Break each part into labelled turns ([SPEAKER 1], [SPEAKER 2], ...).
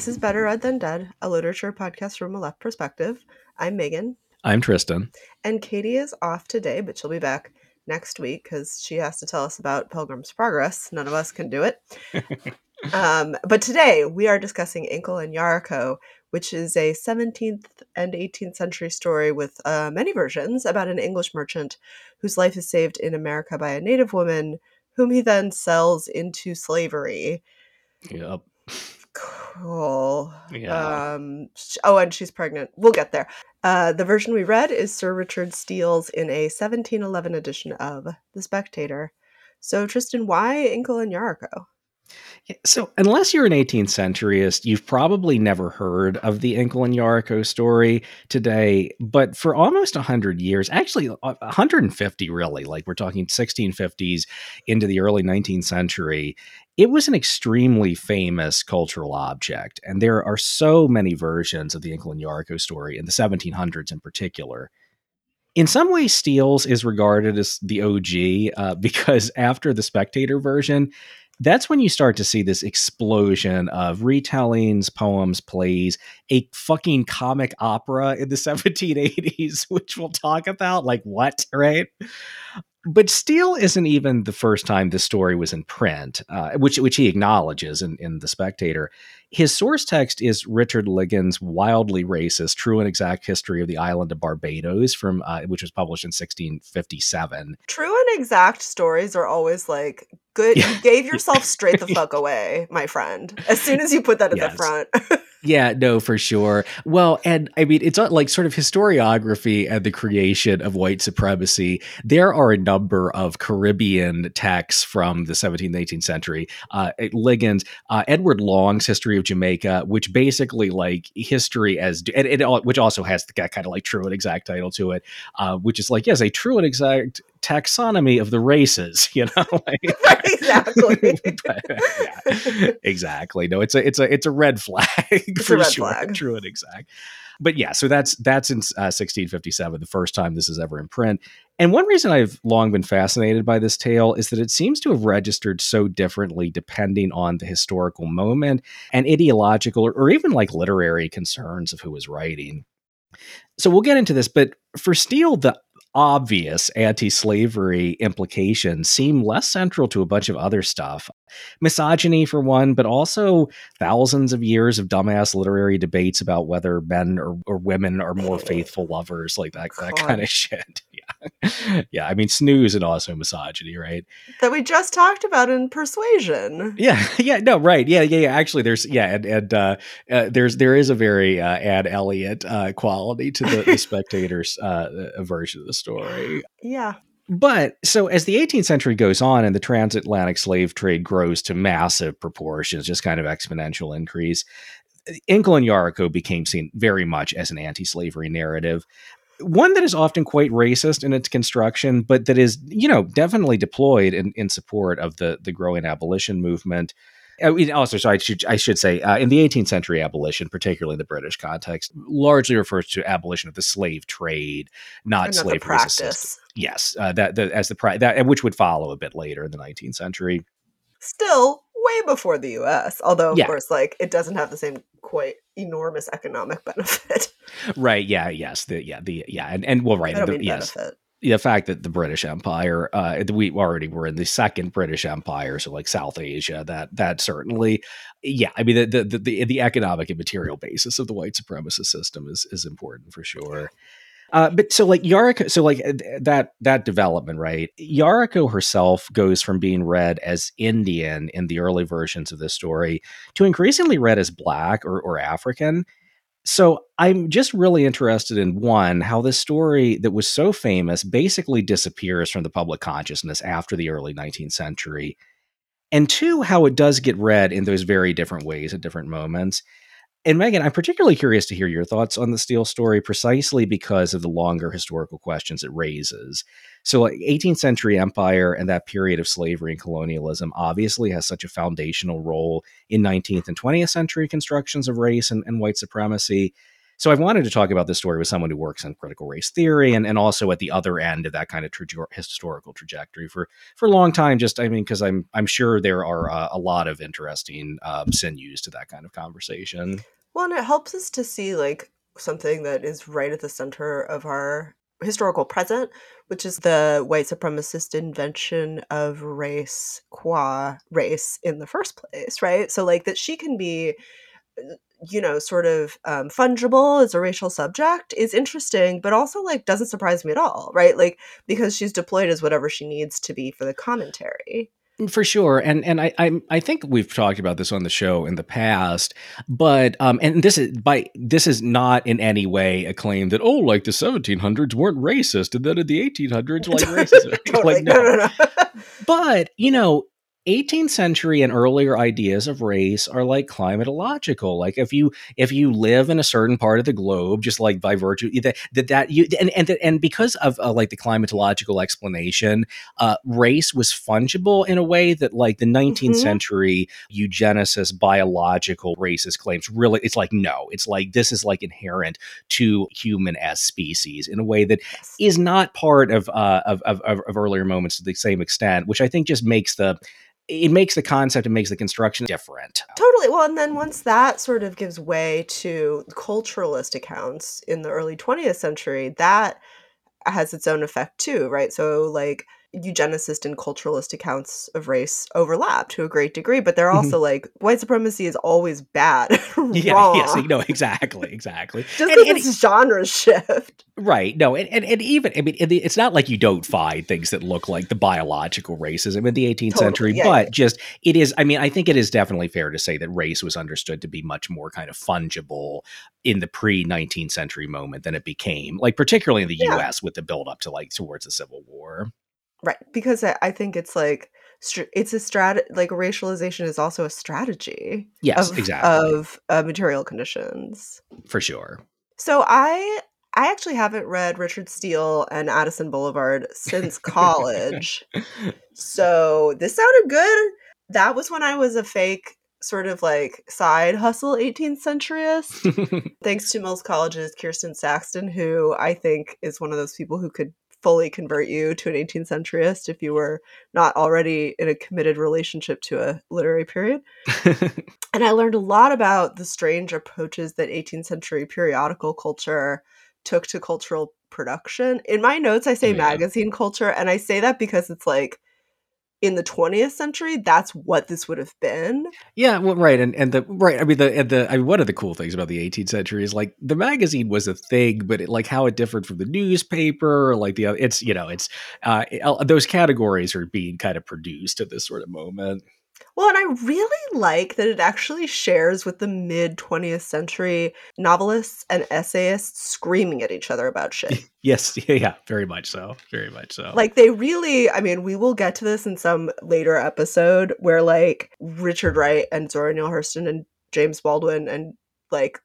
[SPEAKER 1] Hi, this is Better Read Than Dead, a literature podcast from a left perspective. I'm Megan.
[SPEAKER 2] I'm Tristan.
[SPEAKER 1] And Katie is off today, but she'll be back next week because she has to tell us about Pilgrim's Progress. None of us can do it. um, but today we are discussing Inkle and Yarico, which is a 17th and 18th century story with uh, many versions about an English merchant whose life is saved in America by a native woman whom he then sells into slavery.
[SPEAKER 2] Yep.
[SPEAKER 1] Cool.
[SPEAKER 2] Yeah.
[SPEAKER 1] Um, oh, and she's pregnant. We'll get there. Uh, the version we read is Sir Richard Steele's in a 1711 edition of The Spectator. So, Tristan, why Inkle and Yarico?
[SPEAKER 2] Yeah, So, unless you're an 18th centuryist, you've probably never heard of the Inkle and Yarico story today. But for almost 100 years, actually uh, 150 really, like we're talking 1650s into the early 19th century, it was an extremely famous cultural object. And there are so many versions of the Inkle and Yarico story in the 1700s in particular. In some ways, Steele's is regarded as the OG uh, because after the Spectator version, that's when you start to see this explosion of retellings, poems, plays, a fucking comic opera in the 1780s, which we'll talk about. Like, what, right? But Steele isn't even the first time this story was in print, uh, which which he acknowledges in, in The Spectator. His source text is Richard Ligon's wildly racist, true and exact history of the island of Barbados, from uh, which was published in 1657.
[SPEAKER 1] True and exact stories are always like, good.
[SPEAKER 2] Yeah.
[SPEAKER 1] You gave yourself straight the fuck away, my friend. As soon as you put that at the front.
[SPEAKER 2] Yeah, no, for sure. Well, and I mean, it's not like sort of historiography and the creation of white supremacy. There are a number of Caribbean texts from the 17th, 18th century. Uh, Ligon's, uh, Edward Long's History of Jamaica, which basically like history as, and it, al- which also has the kind of like true and exact title to it, uh, which is like, yes, a true and exact taxonomy of the races, you know? Like-
[SPEAKER 1] exactly.
[SPEAKER 2] But, yeah, exactly. No, it's a it's a it's a red flag
[SPEAKER 1] It's
[SPEAKER 2] for
[SPEAKER 1] red
[SPEAKER 2] sure.
[SPEAKER 1] flag.
[SPEAKER 2] True and exact. But yeah, so that's that's in uh, 1657, the first time this is ever in print. And one reason I've long been fascinated by this tale is that it seems to have registered so differently depending on the historical moment and ideological or, or even like literary concerns of who was writing. So we'll get into this, but for Steele, the obvious anti-slavery implications seem less central to a bunch of other stuff. Misogyny for one but also thousands of years of dumbass literary debates about whether men or, or women are more oh. faithful lovers like that, that kind of shit yeah i mean snooze and also misogyny right
[SPEAKER 1] that we just talked about in Persuasion.
[SPEAKER 2] yeah yeah no right yeah yeah, yeah. actually there's yeah and, and uh, uh there's there is a very uh Anne Elliot uh quality to the, the spectators uh version of the story
[SPEAKER 1] Yeah.
[SPEAKER 2] but so as the 18th century goes on and the transatlantic slave trade grows to massive proportions, just kind of exponential increase, Inkle and Yarico became seen very much as an anti-slavery narrative. One that is often quite racist in its construction, but that is, you know, definitely deployed in, in support of the, the growing abolition movement. Uh, we- Also, so I should I should say, uh, in the 18th century, abolition, particularly in the British context, largely refers to abolition of the slave trade, not
[SPEAKER 1] And not the
[SPEAKER 2] slavery as a system
[SPEAKER 1] practice.
[SPEAKER 2] yes uh, that, that as the that which would follow a bit later in the 19th century
[SPEAKER 1] Still way before the US. Although, of
[SPEAKER 2] Yeah.
[SPEAKER 1] course, like it doesn't have the same quite enormous economic benefit.
[SPEAKER 2] right yeah yes the yeah the yeah and and well right the, yes
[SPEAKER 1] benefit.
[SPEAKER 2] the fact that the british empire uh we already were in the second british empire so like south asia that that certainly yeah i mean the the the, the economic and material basis of the white supremacist system is is important for sure Uh, but so like Yarico, so like that that development, right? Yarico herself goes from being read as Indian in the early versions of this story to increasingly read as Black or, or African. So I'm just really interested in one how this story that was so famous basically disappears from the public consciousness after the early 19th century, and two how it does get read in those very different ways at different moments. And Megan, I'm particularly curious to hear your thoughts on the Steele story precisely because of the longer historical questions it raises. So, like 18th century empire and that period of slavery and colonialism obviously has such a foundational role in 19th and 20th century constructions of race and, and white supremacy. So I've wanted to talk about this story with someone who works in critical race theory and, and also at the other end of that kind of historical trajectory for for a long time. Just I mean, because I'm I'm sure there are uh, a lot of interesting um, sinews to that kind of conversation.
[SPEAKER 1] Well, and it helps us to see like something that is right at the center of our historical present, which is the white supremacist invention of race qua race in the first place, right? So, like, that she can be, you know, sort of um, fungible as a racial subject is interesting, but also, like, doesn't surprise me at all, right? Like, because she's deployed as whatever she needs to be for the commentary.
[SPEAKER 2] For sure, and and I, I I think we've talked about this on the show in the past, but um, and this is by this is not in any way a claim that oh, like the 1700s weren't racist, and then in the 1800s, like racist.
[SPEAKER 1] totally.
[SPEAKER 2] like
[SPEAKER 1] no, no, no.
[SPEAKER 2] but you know 18th century and earlier ideas of race are like climatological like if you if you live in a certain part of the globe just like by virtue that that, that you and and and because of uh, like the climatological explanation uh, race was fungible in a way that like the 19th
[SPEAKER 1] Mhm.
[SPEAKER 2] century eugenicist biological racist claims really it's like no it's like this is like inherent to human as species in a way that
[SPEAKER 1] Yes.
[SPEAKER 2] is not part of, uh, of of of earlier moments to the same extent, which I think just makes the it makes the concept it makes the construction different.
[SPEAKER 1] Totally. Well, and then once that sort of gives way to culturalist accounts in the early 20th century, that has its own effect too, right? So, like, eugenicist and culturalist accounts of race overlap to a great degree, but they're
[SPEAKER 2] Mhm.
[SPEAKER 1] also like white supremacy is always bad,
[SPEAKER 2] Yeah,
[SPEAKER 1] wrong.
[SPEAKER 2] yes, no, exactly, exactly.
[SPEAKER 1] Just
[SPEAKER 2] And- and-
[SPEAKER 1] it's genre shift.
[SPEAKER 2] Right. No, and, and, and even, I mean, it's not like you don't find things that look like the biological racism in the 18th
[SPEAKER 1] Totally,
[SPEAKER 2] century,
[SPEAKER 1] yeah,
[SPEAKER 2] but
[SPEAKER 1] yeah.
[SPEAKER 2] just it is, I mean, I think it is definitely fair to say that race was understood to be much more kind of fungible in the pre 19th century moment than it became, like, particularly in the
[SPEAKER 1] Yeah.
[SPEAKER 2] US with the build up to like towards the Civil War.
[SPEAKER 1] Right. Because I, I think it's like, str- it's a strat, like racialization is also a strategy
[SPEAKER 2] Yes,
[SPEAKER 1] of,
[SPEAKER 2] exactly.
[SPEAKER 1] of uh, material conditions.
[SPEAKER 2] For sure.
[SPEAKER 1] So I I actually haven't read Richard Steele and Addison Boulevard since college. so this sounded good. That was when I was a fake sort of like side hustle 18th centuryist. Thanks to Mills College's Kirsten Saxton, who I think is one of those people who could fully convert you to an 18th centuryist if you were not already in a committed relationship to a literary period. And I learned a lot about the strange approaches that 18th century periodical culture took to cultural production. In my notes, I say
[SPEAKER 2] yeah.
[SPEAKER 1] magazine culture, and I say that because it's like in the 20th century, that's what this would have been.
[SPEAKER 2] Yeah, well, right, and and the right. I mean, the and the I mean, one of the cool things about the 18th century is like the magazine was a thing, but it, like how it differed from the newspaper, like the other. It's you know, it's uh, it- those categories are being kind of produced at this sort of moment.
[SPEAKER 1] Well, and I really like that it actually shares with the mid 20th century novelists and essayists screaming at each other about shit.
[SPEAKER 2] Yes, yeah, yeah, very much so, very much so.
[SPEAKER 1] like they really i mean we will get to this in some later episode where like richard wright and zora neale hurston and james baldwin and like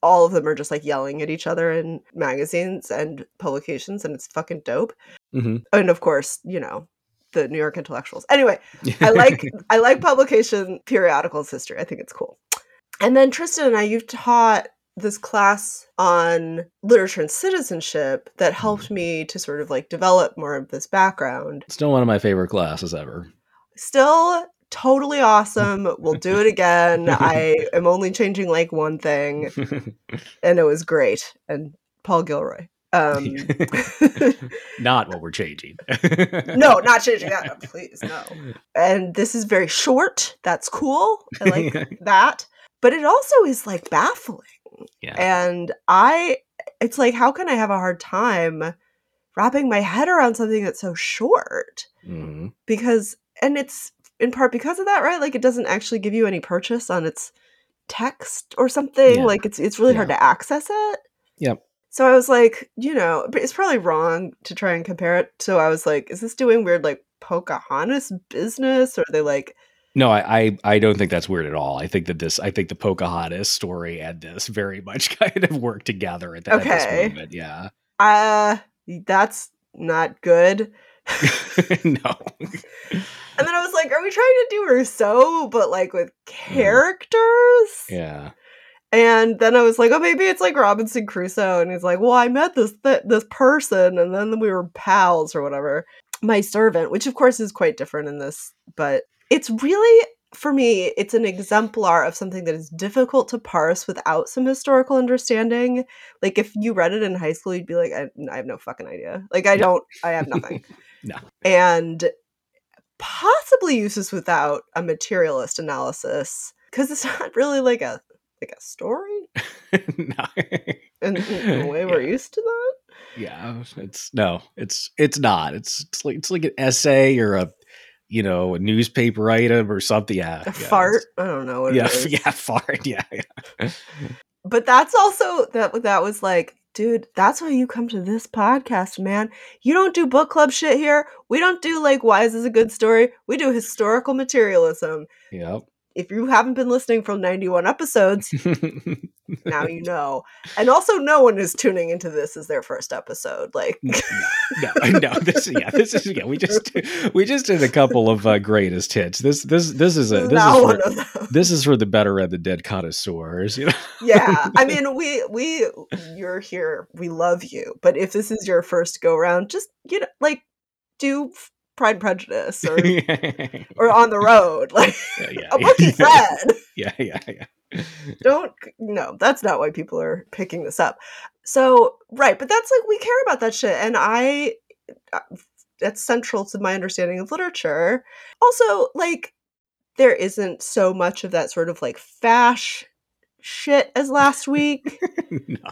[SPEAKER 1] all of them are just like yelling at each other in magazines and publications and it's fucking dope
[SPEAKER 2] Mhm.
[SPEAKER 1] and of course you know the new york intellectuals anyway I like I like publication periodicals history. I think it's cool. And then Tristan and I, you've taught this class on literature and citizenship that helped mm-hmm. me to sort of like develop more of this background.
[SPEAKER 2] Still one of my favorite classes ever.
[SPEAKER 1] Still totally awesome. We'll do it again. I am only changing like one thing, and it was great. And Paul Gilroy. Um,
[SPEAKER 2] Not what we're changing.
[SPEAKER 1] no, not changing that. Please, no. And this is very short. That's cool. I like that. But it also is like baffling.
[SPEAKER 2] yeah.
[SPEAKER 1] And I, it's like, how can I have a hard time wrapping my head around something that's so short?
[SPEAKER 2] hmm
[SPEAKER 1] Because, and it's in part because of that, right? Like, it doesn't actually give you any purchase on its text or something.
[SPEAKER 2] Yeah.
[SPEAKER 1] Like, it's it's really hard to access it.
[SPEAKER 2] Yep.
[SPEAKER 1] So I was like, you know, it's probably wrong to try and compare it. So I was like, is this doing weird like Pocahontas business? Or are they like,
[SPEAKER 2] No, I, I I don't think that's weird at all. I think that this I think the Pocahontas story and this very much kind of work together at, the, at this moment. Yeah.
[SPEAKER 1] uh, that's not good.
[SPEAKER 2] no.
[SPEAKER 1] And then I was like, are we trying to do Rousseau, but like with characters?
[SPEAKER 2] Yeah.
[SPEAKER 1] And then I was like, oh, maybe it's like Robinson Crusoe. And he's like, well, I met this th- this person, and then we were pals or whatever. My servant, which of course is quite different in this, but it's really for me, it's an exemplar of something that is difficult to parse without some historical understanding. Like if you read it in high school, you'd be like, I, I have no fucking idea. Like I don't, I have nothing.
[SPEAKER 2] no.
[SPEAKER 1] And possibly uses without a materialist analysis because it's not really like a like a story.
[SPEAKER 2] no.
[SPEAKER 1] in, in the way we're used to that.
[SPEAKER 2] Yeah, it's no, it's it's not. It's it's like it's like an essay or a you know, a newspaper item or something. Yeah.
[SPEAKER 1] A
[SPEAKER 2] yeah,
[SPEAKER 1] fart. I don't know what
[SPEAKER 2] yeah,
[SPEAKER 1] it is.
[SPEAKER 2] yeah, fart. Yeah, yeah.
[SPEAKER 1] But that's also that that was like, dude, that's why you come to this podcast, man. You don't do book club shit here. We don't do like why is this a good story? We do historical materialism.
[SPEAKER 2] Yep.
[SPEAKER 1] If you haven't been listening for 91 episodes, now you know. And also no one is tuning into this as their first episode. Like
[SPEAKER 2] no, no, no. This, yeah, this is yeah. We just we just did a couple of uh, greatest hits. This this this is a this
[SPEAKER 1] not
[SPEAKER 2] is
[SPEAKER 1] one
[SPEAKER 2] for,
[SPEAKER 1] of them.
[SPEAKER 2] this is for the better and the dead connoisseurs. You know?
[SPEAKER 1] yeah i mean we we you're here we love you but if this is your first go round just you know like do pride and prejudice or or on the road like
[SPEAKER 2] yeah,
[SPEAKER 1] a book you read.
[SPEAKER 2] yeah, yeah, yeah.
[SPEAKER 1] don't no that's not why people are picking this up. So right but that's like we care about that shit and i uh, that's central to my understanding of literature. Also like there isn't so much of that sort of like fash shit as last week.
[SPEAKER 2] No.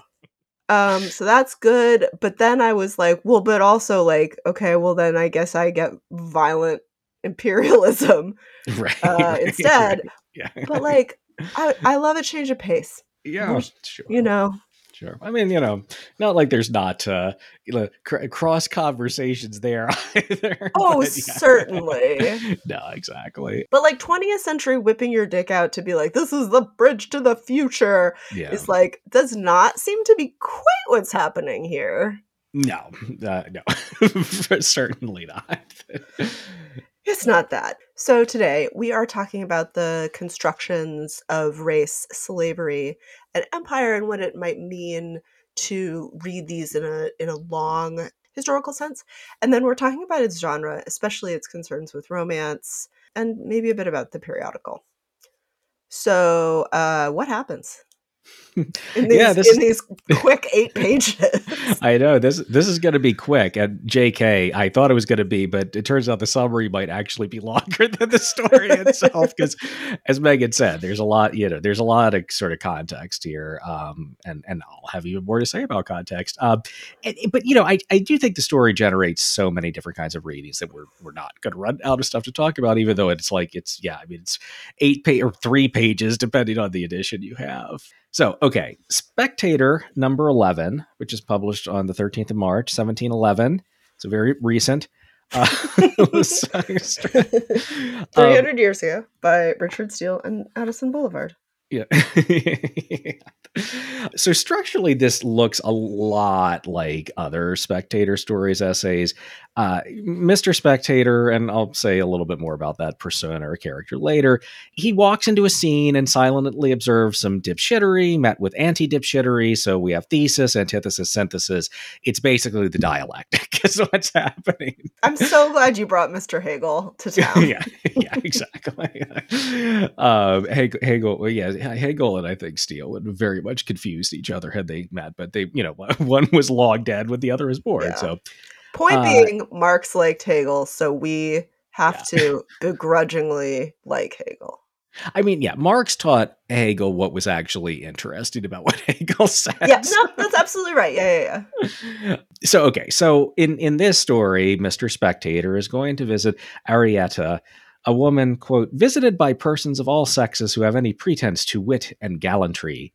[SPEAKER 1] Um so that's good but then i was like well but also like okay well then i guess i get violent imperialism
[SPEAKER 2] Right.
[SPEAKER 1] uh,
[SPEAKER 2] right,
[SPEAKER 1] instead
[SPEAKER 2] right, Yeah.
[SPEAKER 1] but like i i love a change of pace
[SPEAKER 2] yeah, sure.
[SPEAKER 1] you know
[SPEAKER 2] Sure. I mean, you know, not like there's not uh, you know, cr- cross conversations there either.
[SPEAKER 1] Oh,
[SPEAKER 2] but yeah.
[SPEAKER 1] certainly.
[SPEAKER 2] no, exactly.
[SPEAKER 1] but like 20th century whipping your dick out to be like this is the bridge to the future
[SPEAKER 2] Yeah.
[SPEAKER 1] is like does not seem to be quite what's happening here
[SPEAKER 2] no, uh, no, certainly not.
[SPEAKER 1] It's not that. So today we are talking about the constructions of race, slavery, and empire and what it might mean to read these in a in a long historical sense. And then we're talking about its genre, especially its concerns with romance, and maybe a bit about the periodical. So, uh, what happens in these,
[SPEAKER 2] Yeah, this
[SPEAKER 1] in these quick eight pages?
[SPEAKER 2] I know this. This is going to be quick. And J.K. I thought it was going to be, but it turns out the summary might actually be longer than the story itself. Because, as Megan said, there's a lot. You know, there's a lot of sort of context here. Um, and and I'll have even more to say about context. Um, and, but you know, I I do think the story generates so many different kinds of readings that we're we're not going to run out of stuff to talk about. Even though it's like it's yeah, I mean it's eight page or three pages depending on the edition you have. So, okay, Spectator number 11, which is published on the 13th of March, 1711. So, very recent. Uh, so- um,
[SPEAKER 1] 300 years ago by Richard Steele and Addison Boulevard.
[SPEAKER 2] yeah. so structurally, this looks a lot like other Spectator stories essays. Uh, Mr. Spectator, and I'll say a little bit more about that persona or character later. He walks into a scene and silently observes some dipshittery met with anti-dipshittery. So we have thesis, antithesis, synthesis. It's basically the dialectic is what's happening.
[SPEAKER 1] I'm so glad you brought Mr. Hegel to town.
[SPEAKER 2] yeah, yeah, exactly. um, Hegel, Hegel, yeah, Hegel and I think Steele would have very much confused each other had they met, but they, you know, one was long dead, with the other was born.
[SPEAKER 1] Yeah.
[SPEAKER 2] So
[SPEAKER 1] Point
[SPEAKER 2] Uh,
[SPEAKER 1] being, Marx liked Hegel, so we have
[SPEAKER 2] Yeah.
[SPEAKER 1] to begrudgingly like Hegel.
[SPEAKER 2] I mean, yeah, Marx taught Hegel what was actually interesting about what Hegel said.
[SPEAKER 1] Yeah, no, that's absolutely right. Yeah, yeah, yeah.
[SPEAKER 2] so okay, so in in this story, Mr. Spectator is going to visit Arietta, a woman quote visited by persons of all sexes who have any pretense to wit and gallantry.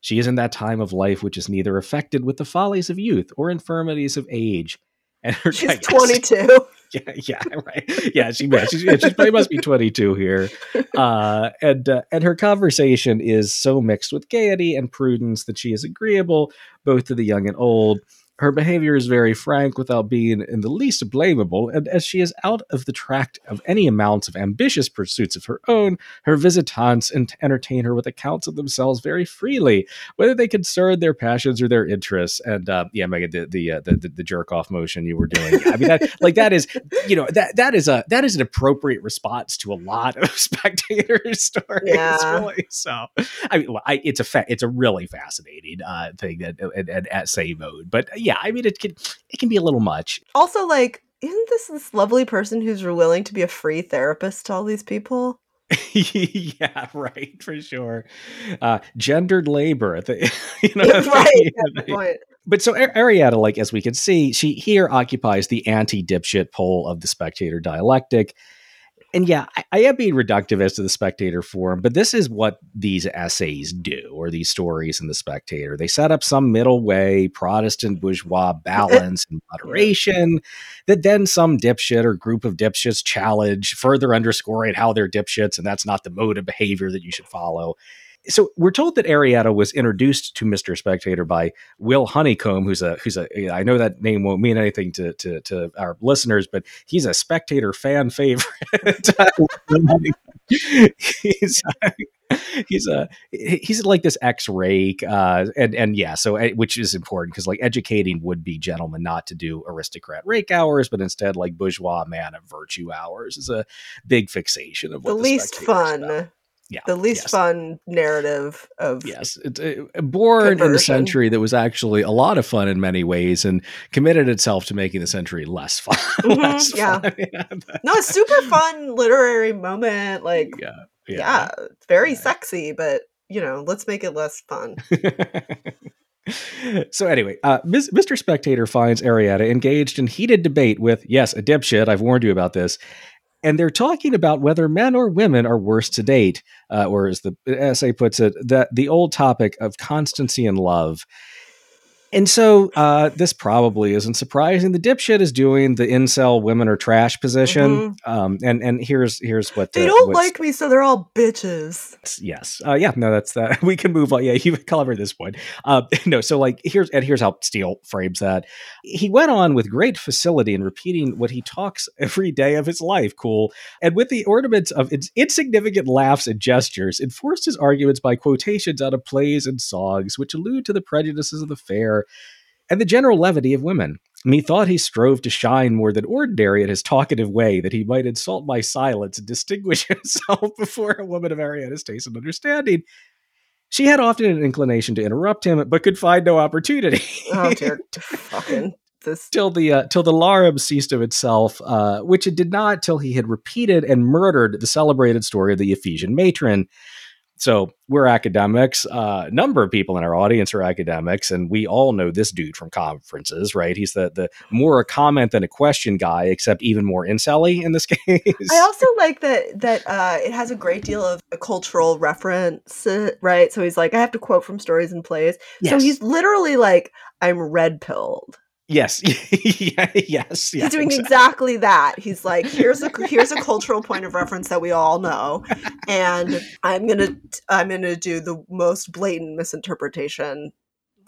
[SPEAKER 2] She is in that time of life which is neither affected with the follies of youth or infirmities of age. And her
[SPEAKER 1] She's
[SPEAKER 2] I
[SPEAKER 1] 22.
[SPEAKER 2] yeah, yeah, right. Yeah, she yeah, she's, yeah, she probably must be 22 here. Uh, and uh, and her conversation is so mixed with gaiety and prudence that she is agreeable both to the young and old. Her behavior is very frank without being in the least blamable, and as she is out of the tract of any amounts of ambitious pursuits of her own, her visitants entertain her with accounts of themselves very freely, whether they concern their passions or their interests. And uh, yeah, Megan, the the, uh, the, the the jerk off motion you were doing, I mean, that, like that is, you know, that that is a that is an appropriate response to a lot of spectator stories.
[SPEAKER 1] Yeah.
[SPEAKER 2] Really. So, I mean, I, it's a fa- it's a really fascinating uh, thing that and, and essay mode, but yeah, I mean, it can it can be a little much.
[SPEAKER 1] Also, like, isn't this this lovely person who's willing to be a free therapist to all these people?
[SPEAKER 2] yeah, right, for sure. Uh, gendered labor, the, you know,
[SPEAKER 1] right. point.
[SPEAKER 2] But so Arietta, like as we can see, she here occupies the anti-dipshit pole of the spectator dialectic and yeah, I, I, am being reductive as to the Spectator forum, but this is what these essays do, or these stories in the Spectator. They set up some middle way, Protestant bourgeois balance and moderation that then some dipshit or group of dipshits challenge, further underscoring how they're dipshits, and that's not the mode of behavior that you should follow so we're told that Arietta was introduced to Mr. Spectator by Will Honeycomb, who's a who's a I know that name won't mean anything to to, to our listeners, but he's a Spectator fan favorite. he's he's a he's like this ex rake, uh, and and yeah, so eh, which is important because like educating would be gentlemen not to do aristocrat rake hours, but instead like bourgeois man of virtue hours is a big fixation of
[SPEAKER 1] the, the least fun
[SPEAKER 2] yeah,
[SPEAKER 1] the least
[SPEAKER 2] yes.
[SPEAKER 1] fun narrative of
[SPEAKER 2] yes it's uh, born conversion. in a century that was actually a lot of fun in many ways and committed itself to making the century less fun
[SPEAKER 1] mm-hmm, less yeah. Fun. no it's super fun literary moment like yeah yeah, yeah it's very yeah. sexy but you know let's make it less fun
[SPEAKER 2] so anyway, uh, Mr. Spectator finds Arietta engaged in heated debate with, yes, a dipshit. I've warned you about this, and they're talking about whether men or women are worse to date, uh, or as the essay puts it, that the old topic of constancy in love. And so uh, this probably isn't surprising. The dipshit is doing the incel women are trash position. Mm-hmm. Um, and and here's here's what
[SPEAKER 1] they uh, don't like me, so they're all bitches.
[SPEAKER 2] Yes, uh, yeah, no, that's that. We can move on. Yeah, you covered this point. Uh, no, so like here's and here's how Steele frames that. He went on with great facility in repeating what he talks every day of his life. Cool, and with the ornaments of its insignificant laughs and gestures, enforced his arguments by quotations out of plays and songs, which allude to the prejudices of the fair and the general levity of women. Methought he strove to shine more than ordinary in his talkative way, that he might insult my silence and distinguish himself before a woman of Arietta's taste and understanding. She had often an inclination to interrupt him, but could find no opportunity.
[SPEAKER 1] oh dear, fucking this.
[SPEAKER 2] till the uh, till the larum ceased of itself, uh, which it did not till he had repeated and murdered the celebrated story of the Ephesian matron. So we're academics. Uh, a number of people in our audience are academics, and we all know this dude from conferences, right? He's the the more a comment than a question guy, except even more incelly in this case. I
[SPEAKER 1] also like that that uh, it has a great deal of cultural reference, right? So he's like, I have to quote from stories and plays. Yes. So he's literally like, I'm red pilled.
[SPEAKER 2] Yes. yeah, yes.
[SPEAKER 1] He's doing exactly. exactly. that. He's like, here's a here's a cultural point of reference that we all know, and I'm gonna I'm gonna do the most blatant misinterpretation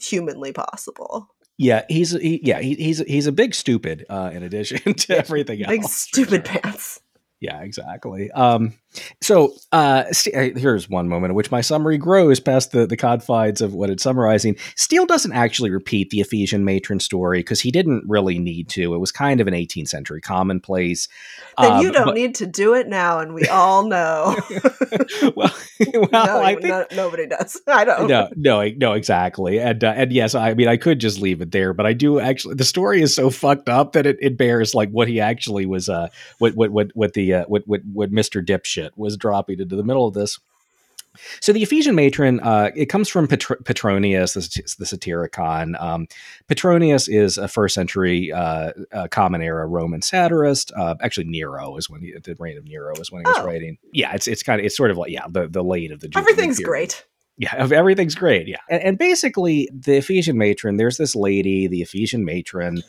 [SPEAKER 1] humanly possible.
[SPEAKER 2] Yeah, he's he, yeah he, he's he's a big stupid. Uh, in addition to everything else,
[SPEAKER 1] big stupid sure. pants.
[SPEAKER 2] Yeah, exactly. Um, so uh, st- here's one moment in which my summary grows past the, the confines of what it's summarizing. Steele doesn't actually repeat the Ephesian matron story because he didn't really need to. It was kind of an 18th century commonplace.
[SPEAKER 1] Then um, you don't but- need to do it now, and we all know.
[SPEAKER 2] well, well no, I think no,
[SPEAKER 1] nobody does. I don't.
[SPEAKER 2] No, no, no, exactly. And uh, and yes, I mean I could just leave it there, but I do actually. The story is so fucked up that it, it bears like what he actually was. Uh, what what what what the uh, what what what Mister Dipshit was dropping into the middle of this. So the Ephesian matron, uh, it comes from Petro- Petronius, the, the Satyricon. Um, Petronius is a first century uh, uh, common era Roman satirist. Uh, actually, Nero is when he, the reign of Nero is when he was oh. writing. Yeah, it's it's kind of it's sort of like yeah the the late of the
[SPEAKER 1] everything's great.
[SPEAKER 2] Yeah, everything's great. Yeah, and, and basically the Ephesian matron. There's this lady, the Ephesian matron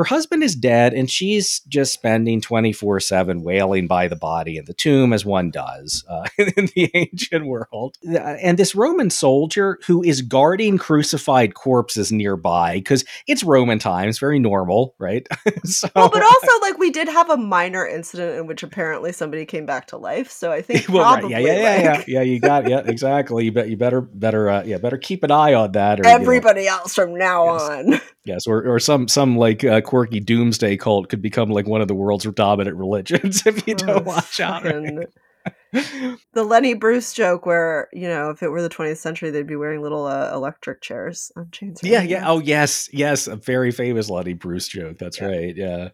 [SPEAKER 2] her husband is dead, and she's just spending 24 7 wailing by the body in the tomb, as one does uh, in the ancient world. And this Roman soldier who is guarding crucified corpses nearby, because it's Roman times, very normal, right?
[SPEAKER 1] so, well, but also, like, we did have a minor incident in which apparently somebody came back to life. So I think well, probably,
[SPEAKER 2] right. yeah, yeah, yeah, like... yeah, yeah, you got, yeah, exactly. You bet, you better, better, uh, yeah, better keep an eye on that.
[SPEAKER 1] Or, Everybody you know, else from now yes. on.
[SPEAKER 2] Yes, or, or some some like uh, quirky doomsday cult could become like one of the world's dominant religions if you don't oh, watch out. Right?
[SPEAKER 1] the Lenny Bruce joke, where you know, if it were the 20th century, they'd be wearing little uh, electric chairs on chains.
[SPEAKER 2] Yeah, yeah. Oh, yes, yes. A very famous Lenny Bruce joke. That's yeah. right. Yeah.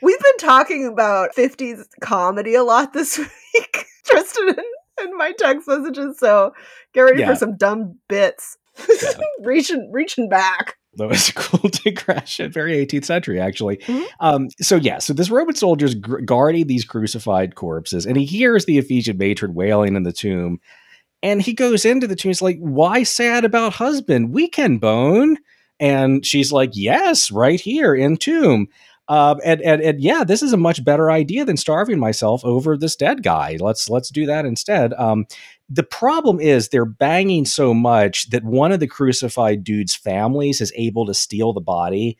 [SPEAKER 1] We've been talking about 50s comedy a lot this week, Tristan, in, in my text messages. So get ready yeah. for some dumb bits. Yeah. reaching, reaching back
[SPEAKER 2] that was a cool digression, very 18th century, actually. Mm-hmm. Um, so, yeah, so this Roman soldier's g- guarding these crucified corpses, and he hears the Ephesian matron wailing in the tomb. And he goes into the tomb. He's like, Why sad about husband? We can bone. And she's like, Yes, right here in tomb. Uh, and, and and yeah, this is a much better idea than starving myself over this dead guy. Let's let's do that instead. Um, the problem is they're banging so much that one of the crucified dude's families is able to steal the body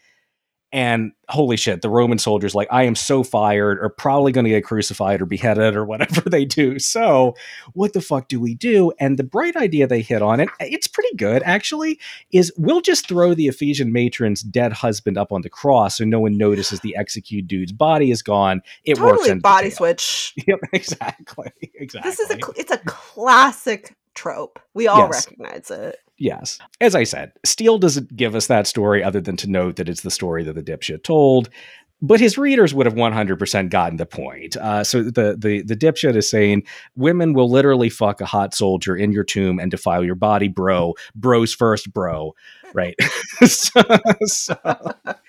[SPEAKER 2] and holy shit, the Roman soldiers, like, I am so fired, are probably going to get crucified or beheaded or whatever they do. So, what the fuck do we do? And the bright idea they hit on it, it's pretty good actually, is we'll just throw the Ephesian matron's dead husband up on the cross so no one notices the executed dude's body is gone. It
[SPEAKER 1] totally
[SPEAKER 2] works.
[SPEAKER 1] body switch.
[SPEAKER 2] Yep, exactly. Exactly.
[SPEAKER 1] This is a it's a classic trope. We all yes. recognize it.
[SPEAKER 2] Yes. As I said, Steele doesn't give us that story other than to note that it's the story that the dipshit told. But his readers would have 100% gotten the point. Uh, so the, the the dipshit is saying women will literally fuck a hot soldier in your tomb and defile your body, bro. Bros first, bro. Right. so,
[SPEAKER 1] so,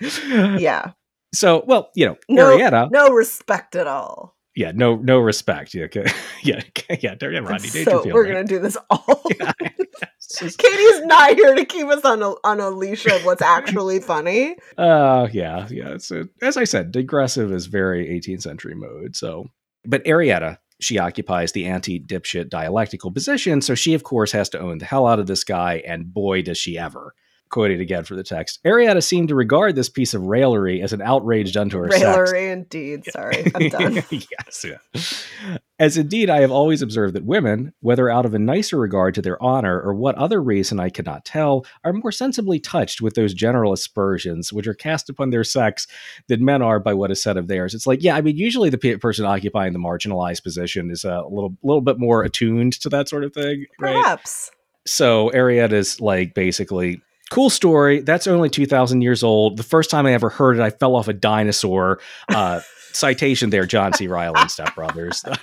[SPEAKER 1] yeah.
[SPEAKER 2] So, well, you know,
[SPEAKER 1] no, Arietta. No respect at all
[SPEAKER 2] yeah, no, no respect. Yeah, yeah, yeah. Rodney
[SPEAKER 1] So we're gonna do this all. yeah, just... Katie's not here to keep us on a on a leash of what's actually funny.
[SPEAKER 2] Uh, yeah, yeah. So as I said, digressive is very 18th century mode. So, but Arietta, she occupies the anti dipshit dialectical position, so she of course has to own the hell out of this guy, and boy does she ever quoting again for the text. Arietta seemed to regard this piece of raillery as an outrage done to her
[SPEAKER 1] raillery sex. indeed. Sorry, I'm done.
[SPEAKER 2] yes, yeah. As indeed, I have always observed that women, whether out of a nicer regard to their honor or what other reason I cannot tell, are more sensibly touched with those general aspersions which are cast upon their sex than men are by what is said of theirs. It's like, yeah, I mean, usually the person occupying the marginalized position is a little, little bit more attuned to that sort of thing.
[SPEAKER 1] Perhaps.
[SPEAKER 2] Right? So is like basically cool story. That's only 2,000 years old. The first time I ever heard it, I fell off a dinosaur. Uh, citation there, John C. Reilly and Step Brothers.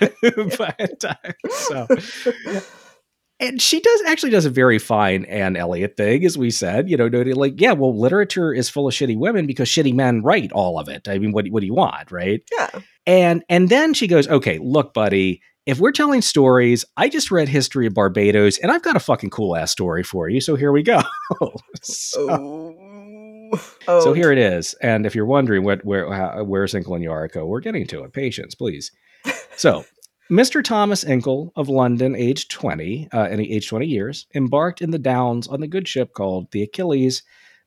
[SPEAKER 2] but, uh, so, and she does actually does a very fine Anne Elliot thing, as we said. You know, noting like, yeah, well, literature is full of shitty women because shitty men write all of it. I mean, what what do you want, right?
[SPEAKER 1] Yeah.
[SPEAKER 2] And and then she goes, okay, look, buddy if we're telling stories, I just read History of Barbados and I've got a fucking cool ass story for you. So here we go. so, oh. so, here it is. And if you're wondering what where how, where's Inkle and Yarico, we're getting to it. Patience, please. So Mr. Thomas Inkle of London, aged 20, uh, and aged 20 years, embarked in the Downs on the good ship called the Achilles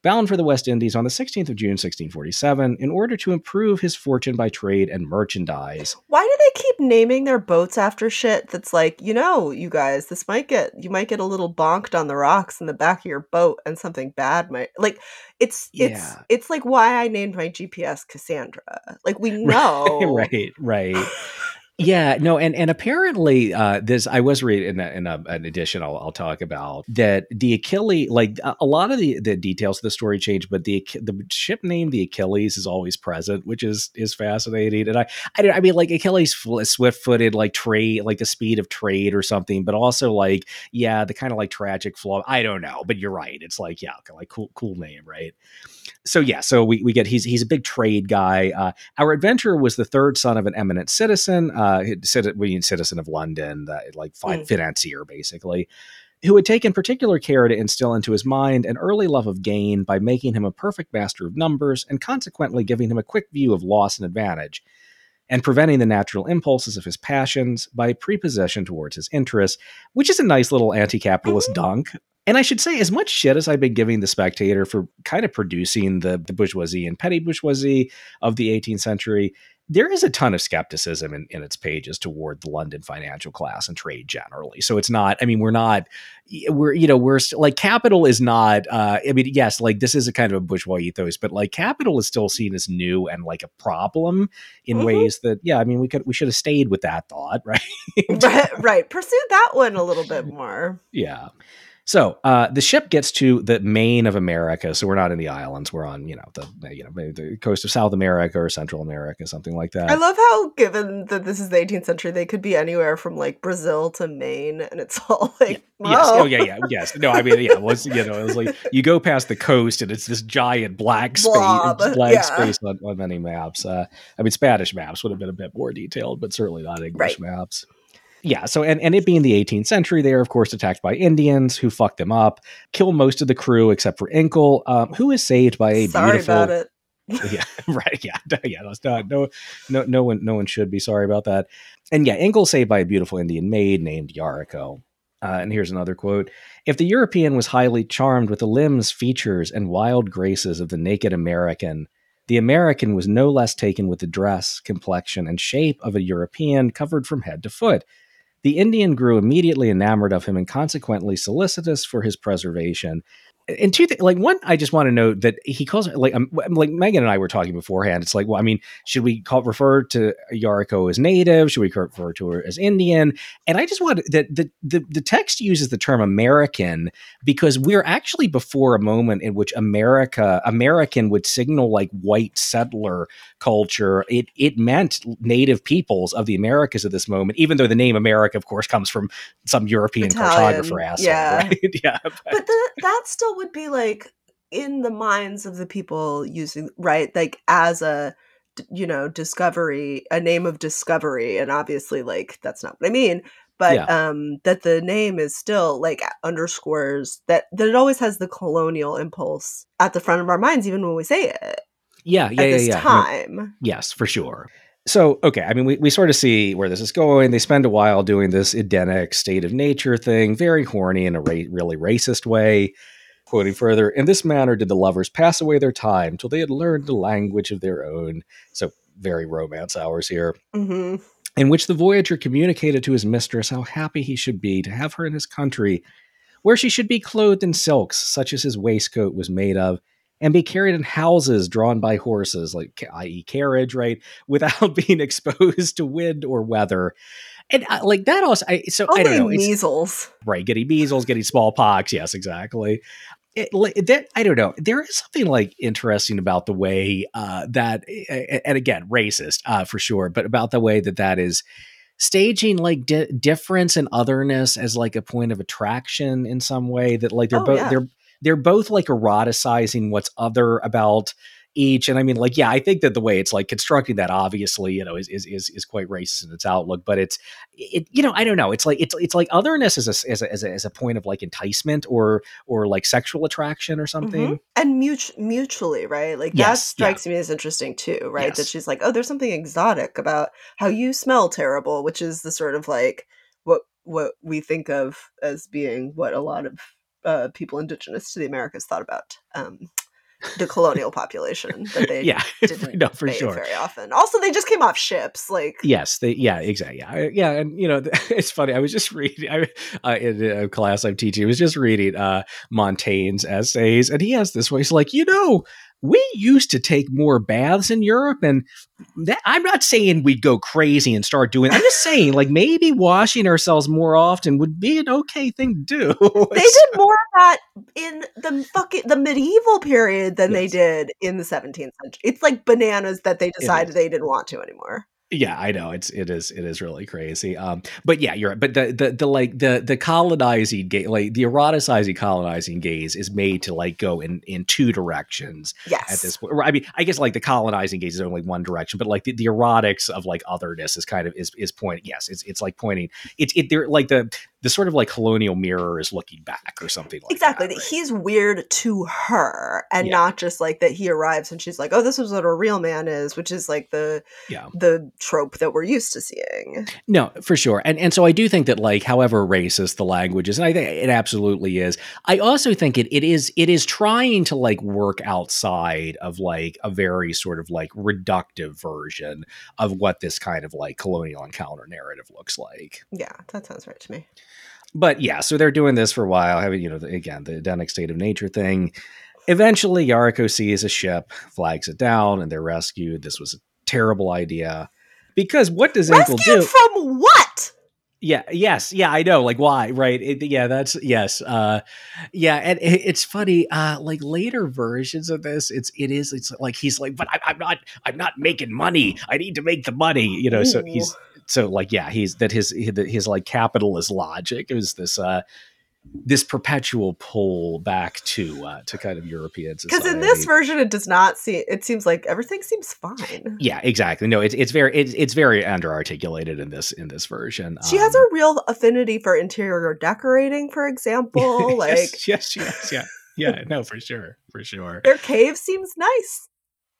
[SPEAKER 2] bound for the West Indies on the 16th of June, 1647, in order to improve his fortune by trade and merchandise.
[SPEAKER 1] Why do they keep naming their boats after shit that's like, you know, you guys, this might get, you might get a little bonked on the rocks in the back of your boat and something bad might, like, it's, it's, yeah. it's like why I named my GPS Cassandra. Like, we know.
[SPEAKER 2] right, right. Yeah, no, and and apparently, uh, this I was reading in, a, in a, an edition I'll, I'll talk about that the Achilles, like a, lot of the, the details of the story change, but the the ship name the Achilles is always present, which is is fascinating. And I I, I mean, like Achilles swift footed, like trade, like the speed of trade or something, but also like yeah, the kind of like tragic flaw. I don't know, but you're right. It's like yeah, like cool cool name, right? so yeah, so we, we get he's he's a big trade guy. Uh, our adventurer was the third son of an eminent citizen, uh, citizen, citizen of London, uh, like mm. financier basically. who had taken particular care to instill into his mind an early love of gain by making him a perfect master of numbers and consequently giving him a quick view of loss and advantage, and preventing the natural impulses of his passions by prepossession towards his interests, which is a nice little anti capitalist
[SPEAKER 1] Mm-hmm.
[SPEAKER 2] dunk. And I should say, as much shit as I've been giving the Spectator for kind of producing the, the bourgeoisie and petty bourgeoisie of the 18th century, there is a ton of skepticism in, in its pages toward the London financial class and trade generally. So it's not, I mean, we're not, we're, you know, we're st- like capital is not, uh, I mean, yes, like this is a kind of a bourgeois ethos, but like capital is still seen as new and like a problem in
[SPEAKER 1] Mhm.
[SPEAKER 2] ways that, yeah, I mean, we could, we should have stayed with that thought, right?
[SPEAKER 1] right, right. Pursue that one a little bit more.
[SPEAKER 2] Yeah. So uh, the ship gets to the main of America. So we're not in the islands. We're on, you know, the you know the coast of South America or Central America, something like that.
[SPEAKER 1] I love how, given that this is the 18th century, they could be anywhere from like Brazil to Maine, and it's all like,
[SPEAKER 2] Yes.
[SPEAKER 1] oh,
[SPEAKER 2] Oh, yeah, yeah, yes. No, I mean, yeah. Was you know, it was like you go past the coast and it's this giant black space,
[SPEAKER 1] Blob,
[SPEAKER 2] black
[SPEAKER 1] yeah.
[SPEAKER 2] space on, on many maps. Uh, I mean, Spanish maps would have been a bit more detailed, but certainly not English
[SPEAKER 1] Right.
[SPEAKER 2] maps. Yeah. So, and, and it being the 18th century, they are of course attacked by Indians who fuck them up, kill most of the crew except for Inkle, um, who is saved by a
[SPEAKER 1] sorry
[SPEAKER 2] beautiful.
[SPEAKER 1] about it.
[SPEAKER 2] yeah, right. Yeah, yeah. That's not no, no, no one, no one should be sorry about that. And yeah, Inkle saved by a beautiful Indian maid named Yarico. Uh, and here's another quote: If the European was highly charmed with the limbs, features, and wild graces of the naked American, the American was no less taken with the dress, complexion, and shape of a European covered from head to foot. The Indian grew immediately enamored of him and consequently solicitous for his preservation. And two things, like one, I just want to note that he calls like um, like Megan and I were talking beforehand. It's like, well, I mean, should we call refer to Yarico as native? Should we refer to her as Indian? And I just want that the, the the text uses the term American because we're actually before a moment in which America American would signal like white settler culture. It it meant native peoples of the Americas at this moment, even though the name America, of course, comes from some European
[SPEAKER 1] Italian,
[SPEAKER 2] cartographer asshole,
[SPEAKER 1] yeah.
[SPEAKER 2] right? yeah,
[SPEAKER 1] But the, that still would be like in the minds of the people using, right? Like as a you know, discovery, a name of discovery. And obviously, like, that's not what I mean. But
[SPEAKER 2] Yeah.
[SPEAKER 1] um, that the name is still like underscores that that it always has the colonial impulse at the front of our minds, even when we say it
[SPEAKER 2] yeah, yeah,
[SPEAKER 1] at
[SPEAKER 2] yeah,
[SPEAKER 1] this
[SPEAKER 2] yeah. No,
[SPEAKER 1] time.
[SPEAKER 2] Yes, for sure. So, okay, I mean, we, we sort of see where this is going. They spend a while doing this Edenic state of nature thing, very horny in a ra- really racist way. Quoting further, in this manner did the lovers pass away their time till they had learned a language of their own. So, very romance hours here,
[SPEAKER 1] hmm
[SPEAKER 2] in which the voyager communicated to his mistress how happy he should be to have her in his country, where she should be clothed in silks, such as his waistcoat was made of, and be carried in houses drawn by horses, like i.e., carriage, right, without being exposed to wind or weather. And uh, like that also, I, so I don't know,
[SPEAKER 1] measles.
[SPEAKER 2] right? Getting measles, getting smallpox, yes, exactly. It, that I don't know. There is something like interesting about the way uh, that, and again, racist uh, for sure, but about the way that that is staging like di- difference and otherness as like a point of attraction in some way that like they're
[SPEAKER 1] Oh,
[SPEAKER 2] both
[SPEAKER 1] yeah.
[SPEAKER 2] they're they're both like eroticizing what's other about each and i mean like yeah i think that the way it's like constructing that obviously you know is is is, is quite racist in its outlook but it's it you know i don't know it's like it's it's like otherness as a as a, as a, as a point of like enticement or or like sexual attraction or something
[SPEAKER 1] Mhm. And mut- mutually, right? Like that
[SPEAKER 2] Yes, yeah.
[SPEAKER 1] strikes me as interesting too, right? That she's like, oh, there's something exotic about how you smell terrible, which is the sort of like what what we think of as being what a lot of uh, people indigenous to the Americas thought about um, the colonial population that they
[SPEAKER 2] yeah
[SPEAKER 1] didn't
[SPEAKER 2] no for sure
[SPEAKER 1] very often. Also, they just came off ships, like
[SPEAKER 2] Yes, they, yeah, exactly. Yeah, yeah, and you know, it's funny. I was just reading I, uh, in a class I'm teaching. I was just reading uh, Montaigne's essays, and he has this way. He's like, you know, we used to take more baths in Europe, and that, I'm not saying we'd go crazy and start doing. I'm just saying, like, maybe washing ourselves more often would be an okay thing to do.
[SPEAKER 1] they did more of that in the fucking the medieval period than they did in the 17th century. It's like bananas that they decided they didn't want to anymore.
[SPEAKER 2] Yeah, I know it's it is it is really crazy. Um, but yeah, you're right. But the the the like the the colonizing gay like the eroticizing colonizing gaze is made to like go in in two directions
[SPEAKER 1] Yes.
[SPEAKER 2] at this point. I mean, I guess like the colonizing gaze is only one direction, but like the, the erotics of like otherness is kind of is is pointing. Yes, it's it's like pointing. It's it they're like the the sort of like colonial mirror is looking back or something like
[SPEAKER 1] exactly
[SPEAKER 2] that.
[SPEAKER 1] that
[SPEAKER 2] right?
[SPEAKER 1] he's weird to her and
[SPEAKER 2] Yeah.
[SPEAKER 1] not just like that he arrives and she's like oh this is what a real man is which is like the
[SPEAKER 2] Yeah.
[SPEAKER 1] the trope that we're used to seeing
[SPEAKER 2] No, for sure. And and so I do think that like however racist the language is, and I think it absolutely is. I also think it it is it is trying to like work outside of like a very sort of like reductive version of what this kind of like colonial encounter narrative looks like.
[SPEAKER 1] yeah that sounds right to me
[SPEAKER 2] But yeah, so they're doing this for a while, having you know again the Edenic state of nature thing. Eventually, Yarico sees a ship, flags it down, and they're rescued. This was a terrible idea. Because what does Inkle
[SPEAKER 1] rescued
[SPEAKER 2] do?
[SPEAKER 1] from what
[SPEAKER 2] Yeah. Yes. Yeah. I know. Like, why? Right. It, yeah. That's yes. Uh, yeah. And it, it's funny. Uh, like later versions of this, it's it is. It's like he's like, but I, I'm not. I'm not making money. I need to make the money. You know. So he's so like yeah. He's that his his, his like capitalist logic is this uh this perpetual pull back to uh to kind of European society.
[SPEAKER 1] because in this version it does not seem it seems like everything seems fine
[SPEAKER 2] Yeah, exactly. No, it's it's very it's it's very underarticulated in this in this version.
[SPEAKER 1] she has
[SPEAKER 2] Um,
[SPEAKER 1] a real affinity for interior decorating for example like
[SPEAKER 2] yes, yes, yes, yeah, yeah. No, for sure, for sure.
[SPEAKER 1] their cave seems nice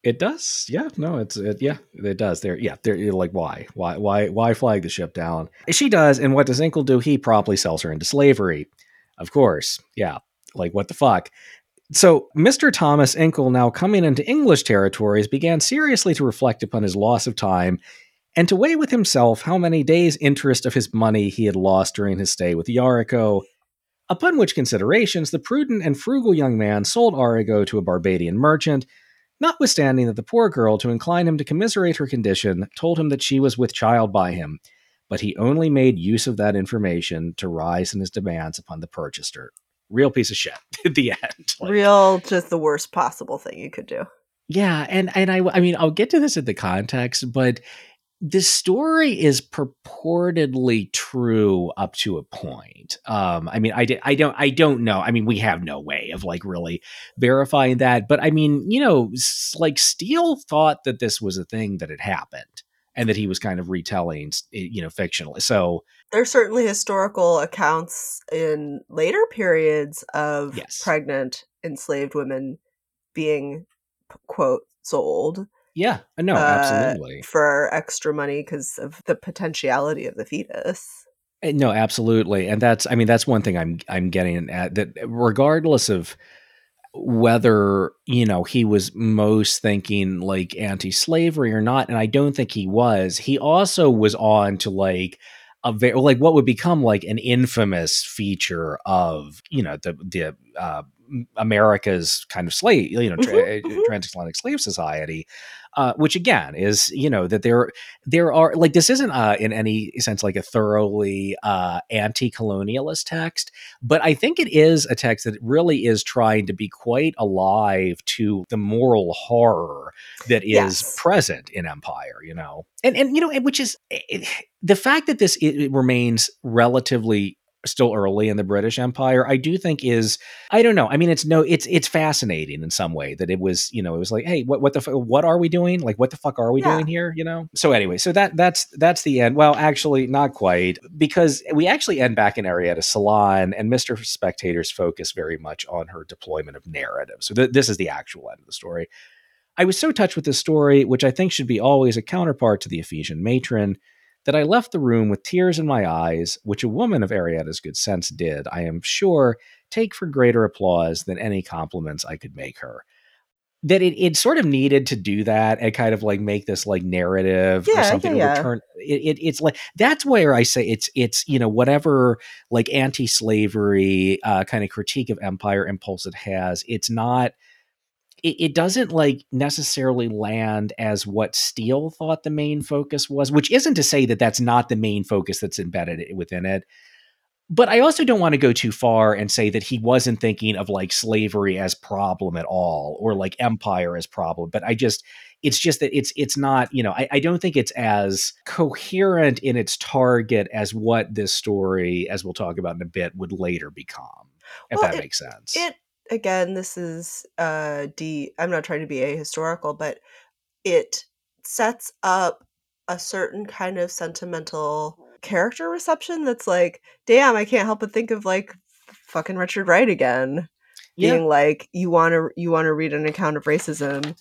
[SPEAKER 2] It does. Yeah. No, it's it, yeah, it does. There. Yeah. They're you're like, why, why, why, why flag the ship down? She does, and what does Inkle do? He promptly sells her into slavery. Of course. Yeah. Like what the fuck. So, Mr. Thomas Inkle, now coming into English territories, began seriously to reflect upon his loss of time and to weigh with himself how many days' interest of his money he had lost during his stay with Yarico. Upon which considerations, the prudent and frugal young man sold Yarico to a Barbadian merchant, notwithstanding that the poor girl, to incline him to commiserate her condition, told him that she was with child by him, but he only made use of that information to rise in his demands upon the purchaser. Real piece of shit at the end. Like,
[SPEAKER 1] real just the worst possible thing you could do
[SPEAKER 2] yeah, and and I I mean I'll get to this in the context, but this story is purportedly true up to a point. Um, I mean, I, di- I don't I don't know. I mean, we have no way of like really verifying that, but I mean, you know, s- like Steele thought that this was a thing that had happened and that he was kind of retelling, you know, fictionally. So
[SPEAKER 1] there's certainly historical accounts in later periods of
[SPEAKER 2] Yes.
[SPEAKER 1] pregnant enslaved women being quote sold
[SPEAKER 2] yeah, no,
[SPEAKER 1] uh,
[SPEAKER 2] absolutely.
[SPEAKER 1] for extra money because of the potentiality of the fetus
[SPEAKER 2] Uh, No, absolutely, and that's I mean that's one thing I'm I'm getting at that regardless of whether you know he was most thinking like anti-slavery or not, and I don't think he was. He also was on to like a very like what would become like an infamous feature of you know the the uh, America's kind of slave you know tra-
[SPEAKER 1] Mhm, mhm.
[SPEAKER 2] transatlantic slave society. Uh, which again is you know that there there are like this isn't uh, in any sense like a thoroughly uh, anti-colonialist text but i think it is a text that really is trying to be quite alive to the moral horror that is
[SPEAKER 1] Yes.
[SPEAKER 2] present in empire you know and and you know which is it, the fact that this remains relatively still early in the british empire i do think is i don't know i mean it's no it's it's fascinating in some way that it was you know it was like hey what what the what are we doing? Like what the fuck are we
[SPEAKER 1] Yeah.
[SPEAKER 2] doing here? You know? So anyway so that that's that's the end. Well actually not quite because we actually end back in arietta salon and mr spectator's focus very much on her deployment of narrative. So th- this is the actual end of the story. I was so touched with this story which i think should be always a counterpart to the ephesian matron that I left the room with tears in my eyes, which a woman of Arietta's good sense did, I am sure, take for greater applause than any compliments I could make her. That it, it sort of needed to do that and kind of like make this like narrative
[SPEAKER 1] Yeah,
[SPEAKER 2] or
[SPEAKER 1] yeah,
[SPEAKER 2] something.
[SPEAKER 1] yeah.
[SPEAKER 2] Return it, it, it's like that's where I say it's it's you know whatever like anti-slavery uh, kind of critique of empire impulse it has. It's not it, it doesn't like necessarily land as what Steele thought the main focus was, which isn't to say that that's not the main focus that's embedded within it. But I also don't want to go too far and say that he wasn't thinking of like slavery as problem at all or like empire as problem. But I just, it's just that it's it's not you know I, I don't think it's as coherent in its target as what this story, as we'll talk about in a bit, would later become. If
[SPEAKER 1] Well,
[SPEAKER 2] that
[SPEAKER 1] it-
[SPEAKER 2] makes sense.
[SPEAKER 1] it again this is uh d i'm not trying to be ahistorical but it sets up a certain kind of sentimental character reception that's like, damn, I can't help but think of like fucking Richard Wright again.
[SPEAKER 2] Yeah.
[SPEAKER 1] Being like, you wanna you wanna read an account of racism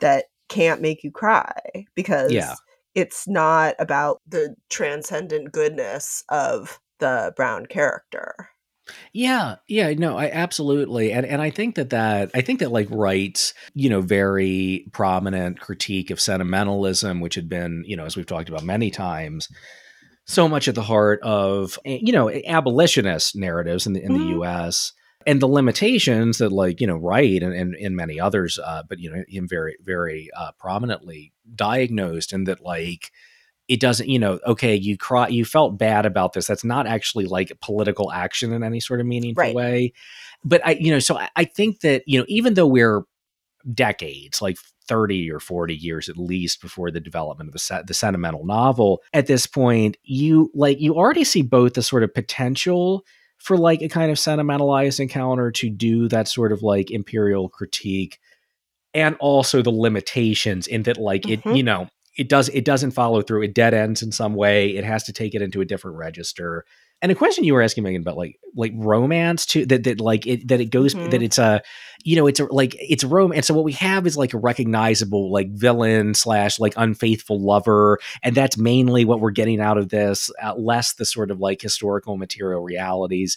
[SPEAKER 1] that can't make you cry because
[SPEAKER 2] Yeah.
[SPEAKER 1] it's not about the transcendent goodness of the brown character.
[SPEAKER 2] Yeah, yeah, no, I absolutely, and and I think that that I think that like Wright's you know very prominent critique of sentimentalism, which had been you know as we've talked about many times, so much at the heart of eh, you know abolitionist narratives in the in the U.S. and the limitations that like you know Wright and and, and many others, uh, but you know him very very uh, prominently diagnosed, and that like it doesn't you know okay you cry you felt bad about this that's not actually like political action in any sort of meaningful
[SPEAKER 1] Right.
[SPEAKER 2] way but i you know so I, I think that you know even though we're decades like 30 or 40 years at least before the development of the se- the sentimental novel at this point you like you already see both the sort of potential for like a kind of sentimentalized encounter to do that sort of like imperial critique and also the limitations in that like it
[SPEAKER 1] Mhm.
[SPEAKER 2] you know it does it doesn't follow through. It dead ends in some way. It has to take it into a different register. And a question you were asking megan about like like romance too that that like it that it goes
[SPEAKER 1] Mhm.
[SPEAKER 2] that it's a you know it's a like it's a romance and so what we have is like a recognizable like villain slash like unfaithful lover and that's mainly what we're getting out of this uh, less the sort of like historical material realities.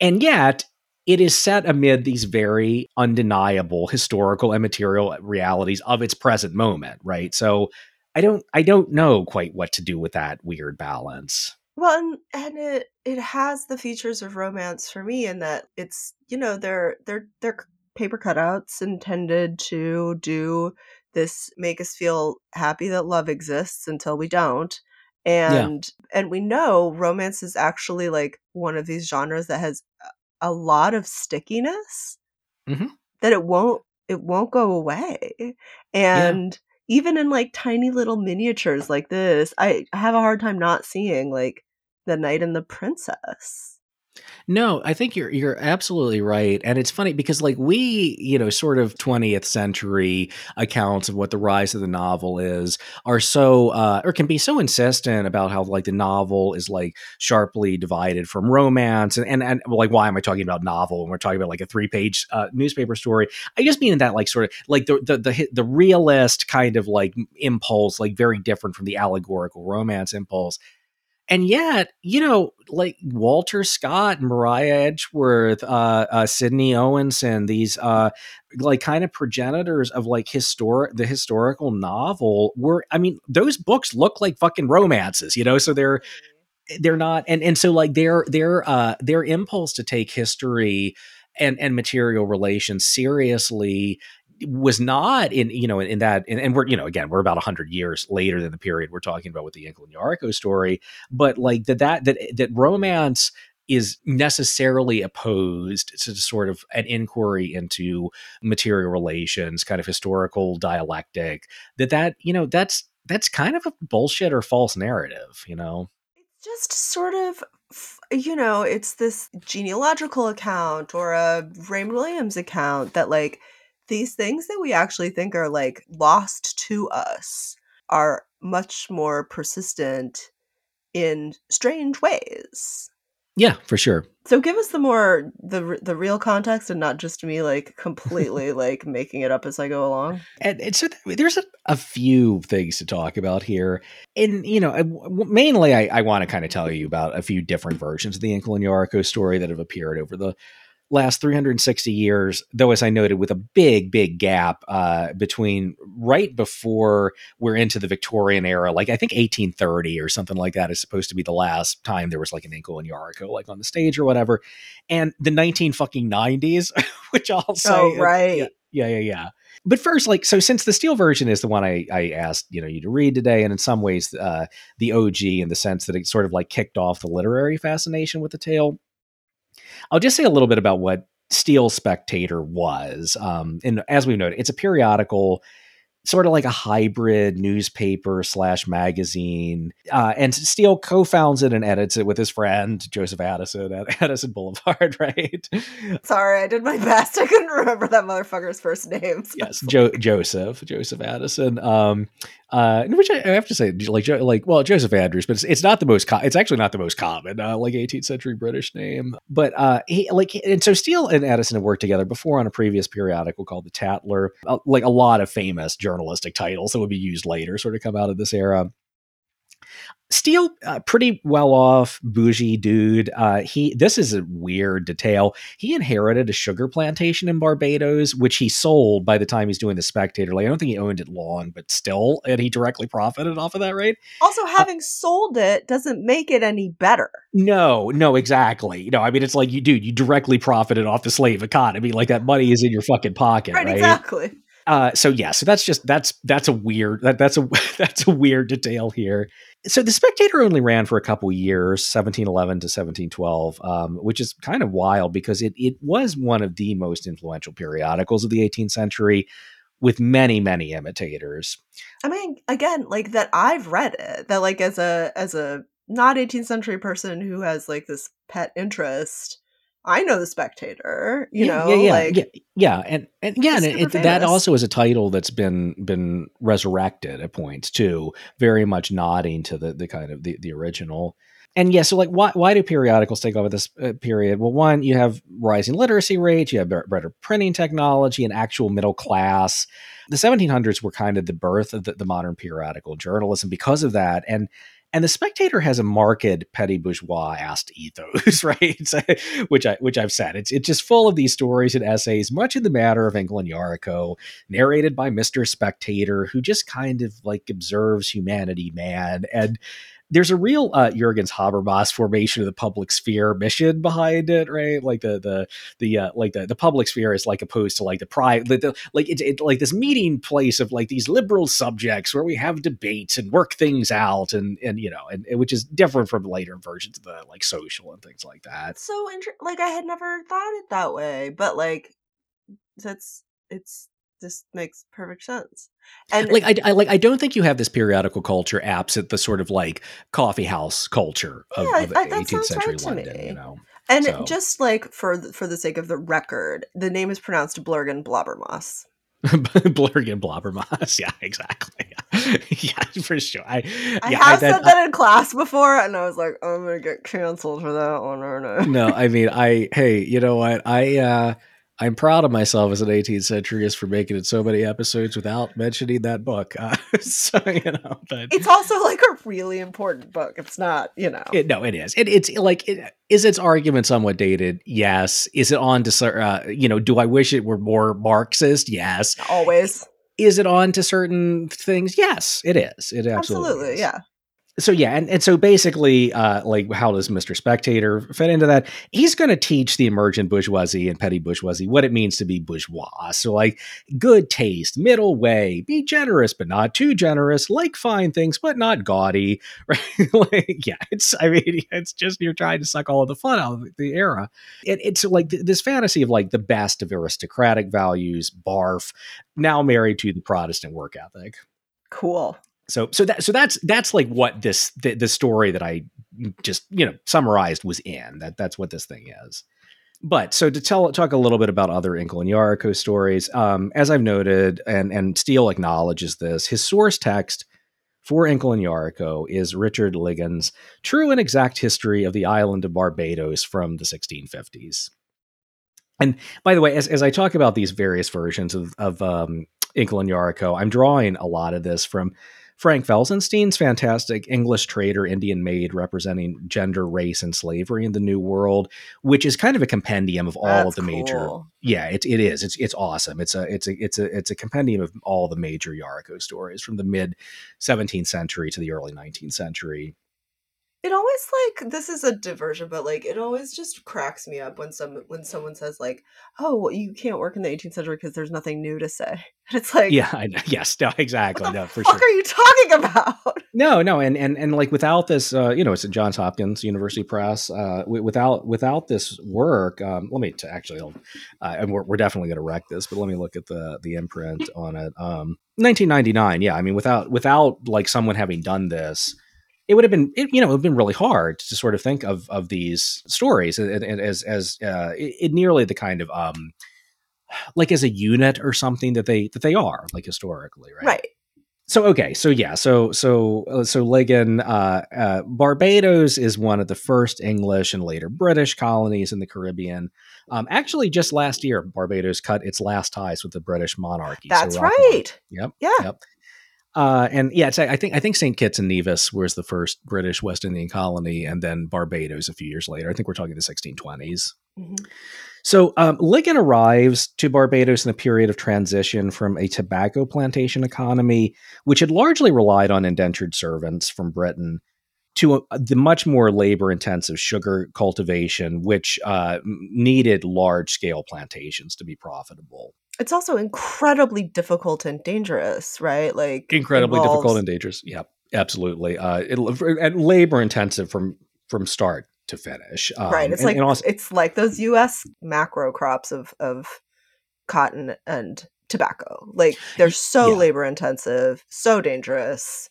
[SPEAKER 2] And yet it is set amid these very undeniable historical and material realities of its present moment right? So i don't i don't know quite what to do with that weird balance.
[SPEAKER 1] Well, and, and it it has the features of romance for me in that it's you know they're they're they're paper cutouts intended to do this make us feel happy that love exists until we don't. And and we know romance is actually like one of these genres that has uh, a lot of stickiness
[SPEAKER 2] Mhm.
[SPEAKER 1] that it won't it won't go away. And even in like tiny little miniatures like this i I have a hard time not seeing like the knight and the princess
[SPEAKER 2] No, I think you're you're absolutely right, and it's funny because like we, you know, sort of 20th century accounts of what the rise of the novel is are so uh or can be so insistent about how like the novel is like sharply divided from romance and and, and like why am I talking about novel when we're talking about like a three-page uh, newspaper story? I just mean that like sort of like the the the, the realist kind of like impulse like very different from the allegorical romance impulse and yet, you know, like Walter Scott, Maria Edgeworth, uh, uh, Sydney Owenson, these uh, like kind of progenitors of like historic the historical novel were. I mean, those books look like fucking romances, you know. So they're they're not, and and so like their their uh, their impulse to take history and and material relations seriously was not in you know in, in that and, and we're you know again we're about 100 years later than the period we're talking about with the Inkle and Yarico story but like that that that that romance is necessarily opposed to sort of an inquiry into material relations kind of historical dialectic that that you know that's that's kind of a bullshit or false narrative you know?
[SPEAKER 1] It's just sort of you know it's this genealogical account or a raymond williams account that like these things that we actually think are like lost to us are much more persistent in strange ways.
[SPEAKER 2] Yeah for sure.
[SPEAKER 1] So give us the more the the real context and not just me like completely like making it up as i go along.
[SPEAKER 2] And, and so th- there's a, a few things to talk about here. And you know I- w- mainly i, I want to kind of tell you about a few different versions of the Inkle and Yarico story that have appeared over the last 360 years though as i noted with a big big gap uh, between right before we're into the victorian era like i think 1830 or something like that is supposed to be the last time there was like an Inkle and Yarico like on the stage or whatever. And the 19 fucking 90s which i'll say
[SPEAKER 1] oh right.
[SPEAKER 2] yeah, yeah yeah yeah. But first like so since the Steele version is the one i i asked you know you to read today and in some ways uh the og in the sense that it sort of like kicked off the literary fascination with the tale I'll just say a little bit about what Steele Spectator was. Um, and as we've noted, it's a periodical sort of like a hybrid newspaper slash magazine. Uh, and Steele co-founds it and edits it with his friend Joseph Addison at Addison Boulevard, right?
[SPEAKER 1] Sorry, I did my best. I couldn't remember that motherfucker's first name.
[SPEAKER 2] So. Yes, jo- Joseph, Joseph Addison. Um, uh, which I, have to say, like, like, well, Joseph Andrews, but it's, it's not the most. Co- it's actually not the most common, uh, like 18th century British name. But uh, he like, and so Steele and Addison have worked together before on a previous periodical called the Tatler. Uh, like a lot of famous journalistic titles that would be used later, sort of come out of this era. Steele, uh, pretty well off, bougie dude. Uh, he this is a weird detail. He inherited a sugar plantation in Barbados, which he sold by the time he's doing the Spectator. Like I don't think he owned it long, but still, and he directly profited off of that, right?
[SPEAKER 1] Also, uh, having uh, sold it doesn't make it any better.
[SPEAKER 2] No, no, exactly. No, I mean it's like you, dude. You directly profited off the slave economy. Like that money is in your fucking pocket, right? right?
[SPEAKER 1] Exactly.
[SPEAKER 2] Uh, so yeah, so that's just that's that's a weird that, that's a that's a weird detail here. So the Spectator only ran for a couple years, 1711 to 1712, um, which is kind of wild because it it was one of the most influential periodicals of the 18th century, with many many imitators.
[SPEAKER 1] I mean, again, like that I've read it that like as a as a not 18th century person who has like this pet interest I know the Spectator, you
[SPEAKER 2] yeah,
[SPEAKER 1] know,
[SPEAKER 2] yeah, yeah,
[SPEAKER 1] like
[SPEAKER 2] yeah, yeah, and and yeah, and it, that also is a title that's been been resurrected at points too, very much nodding to the the kind of the, the original. And yeah, so like, why why do periodicals take over this uh, period? Well, one, you have rising literacy rates, you have better printing technology, and actual middle class. The 1700s were kind of the birth of the, the modern periodical journalism because of that, and and the Spectator has a marked petty bourgeois asked ethos, right? Which I which I've said it's it's just full of these stories and essays, much in the matter of Inkle and Yarico, narrated by Mister Spectator, who just kind of like observes humanity, man, and there's a real uh, Jurgens Habermas formation of the public sphere mission behind it, right? Like the the the uh, like the, the public sphere is like opposed to like the private, the, the, like it's it, like this meeting place of like these liberal subjects where we have debates and work things out, and and you know, and, and which is different from later versions of the like social and things like that.
[SPEAKER 1] So inter- like I had never thought it that way, but like that's it's this makes perfect sense.
[SPEAKER 2] And like I, I, like I don't think you have this periodical culture absent the sort of like coffee house culture of, yeah, of 18th century right London, me. you know.
[SPEAKER 1] And so. just like for the, for the sake of the record, the name is pronounced Blurgen Blobbermoss.
[SPEAKER 2] Blurgen Blobbermoss. Yeah, exactly. Yeah, yeah for sure. I,
[SPEAKER 1] I
[SPEAKER 2] yeah,
[SPEAKER 1] have I, that, said that in class before, and I was like, oh, I'm gonna get canceled for that one, or no?
[SPEAKER 2] No, I mean, I hey, you know what? I uh I'm proud of myself as an 18th centuryist for making it so many episodes without mentioning that book. Uh, so you know, but
[SPEAKER 1] it's also like a really important book. It's not, you know,
[SPEAKER 2] it, no, it is. It, it's like, it, is its argument somewhat dated? Yes. Is it on to, uh, you know, do I wish it were more Marxist? Yes.
[SPEAKER 1] Always.
[SPEAKER 2] Is it on to certain things? Yes, it is. It absolutely, absolutely is.
[SPEAKER 1] yeah
[SPEAKER 2] so yeah, and, and so basically, uh, like how does Mr. Spectator fit into that? He's going to teach the emergent bourgeoisie and petty bourgeoisie what it means to be bourgeois. So like good taste, middle way, be generous but not too generous, like fine things but not gaudy. Right? like, yeah, it's I mean it's just you're trying to suck all of the fun out of the era. It, it's like th- this fantasy of like the best of aristocratic values, barf, now married to the Protestant work ethic.
[SPEAKER 1] Cool
[SPEAKER 2] so so that so that's that's like what this the, the story that I just you know summarized was in that that's what this thing is. But so to tell talk a little bit about other Inkle and Yarico stories, um, as I've noted, and and Steele acknowledges this, his source text for Inkle and Yarico is Richard Ligon's True and Exact History of the Island of Barbados from the 1650s. And by the way, as, as I talk about these various versions of, of um, Inkle and Yarico, I'm drawing a lot of this from Frank Felsenstein's fantastic English trader Indian maid representing gender, race, and slavery in the New World, which is kind of a compendium of all That's of the cool. major. Yeah, it, it is. It's it's awesome. It's a it's a it's a it's a compendium of all the major Yarico stories from the mid 17th century to the early 19th century.
[SPEAKER 1] It always like this is a diversion, but like it always just cracks me up when some when someone says like, "Oh, well, you can't work in the 18th century because there's nothing new to say." And it's like,
[SPEAKER 2] Yeah, I know. Yes, no, exactly.
[SPEAKER 1] what the
[SPEAKER 2] No, for
[SPEAKER 1] fuck
[SPEAKER 2] sure.
[SPEAKER 1] are you talking about?
[SPEAKER 2] No, no, and and and like without this, uh, you know, it's at Johns Hopkins University Press. Uh, without without this work, um, let me t- actually, uh, and we're, we're definitely going to wreck this, but let me look at the the imprint on it. Um, 1999. Yeah, I mean, without without like someone having done this, it would have been, it, you know, it would have been really hard to sort of think of of these stories as as uh, it, nearly the kind of um, like as a unit or something that they that they are like historically, right?
[SPEAKER 1] Right.
[SPEAKER 2] so okay so yeah so so uh, so Ligon, uh, uh, barbados is one of the first english and later british colonies in the caribbean um, actually just last year barbados cut its last ties with the british monarchy so
[SPEAKER 1] That's
[SPEAKER 2] on.
[SPEAKER 1] right.
[SPEAKER 2] yep
[SPEAKER 1] Yeah.
[SPEAKER 2] yep uh, and yeah, it's, I think I think St. Kitts and Nevis was the first British West Indian colony, and then Barbados a few years later. I think we're talking the 1620s.
[SPEAKER 1] Mhm.
[SPEAKER 2] So um, Ligon arrives to Barbados in a period of transition from a tobacco plantation economy, which had largely relied on indentured servants from Britain, to a, the much more labor-intensive sugar cultivation, which uh, needed large-scale plantations to be profitable.
[SPEAKER 1] It's also incredibly difficult and dangerous, right? Like
[SPEAKER 2] Incredibly difficult and dangerous. Yeah, absolutely. Uh, it, and labor-intensive from from start to finish. Um,
[SPEAKER 1] right. It's
[SPEAKER 2] and-
[SPEAKER 1] like
[SPEAKER 2] and also-
[SPEAKER 1] it's like those U.S. macro crops of of cotton and tobacco. Like they're so
[SPEAKER 2] yeah.
[SPEAKER 1] labor intensive, so dangerous.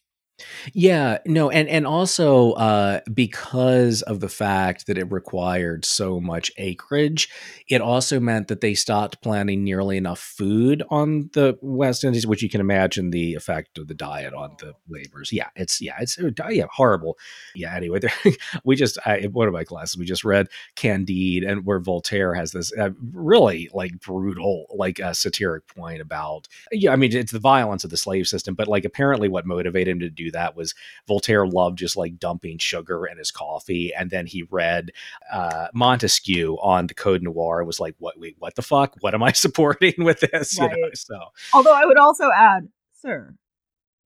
[SPEAKER 2] Yeah, no, and and also uh, because of the fact that it required so much acreage, it also meant that they stopped planting nearly enough food on the West Indies, which you can imagine the effect of the diet on the laborers. Yeah, it's yeah, it's uh, yeah horrible. Yeah. Anyway, we just I, one of my classes we just read Candide, and where Voltaire has this uh, really like brutal, like uh, satiric point about yeah, I mean it's the violence of the slave system, but like apparently what motivated him to do that was Voltaire loved just like dumping sugar in his coffee, and then he read uh, Montesquieu on the Code Noir. and Was like, what? Wait, what the fuck? What am I supporting with this? You know, so
[SPEAKER 1] Although I would also add, sir,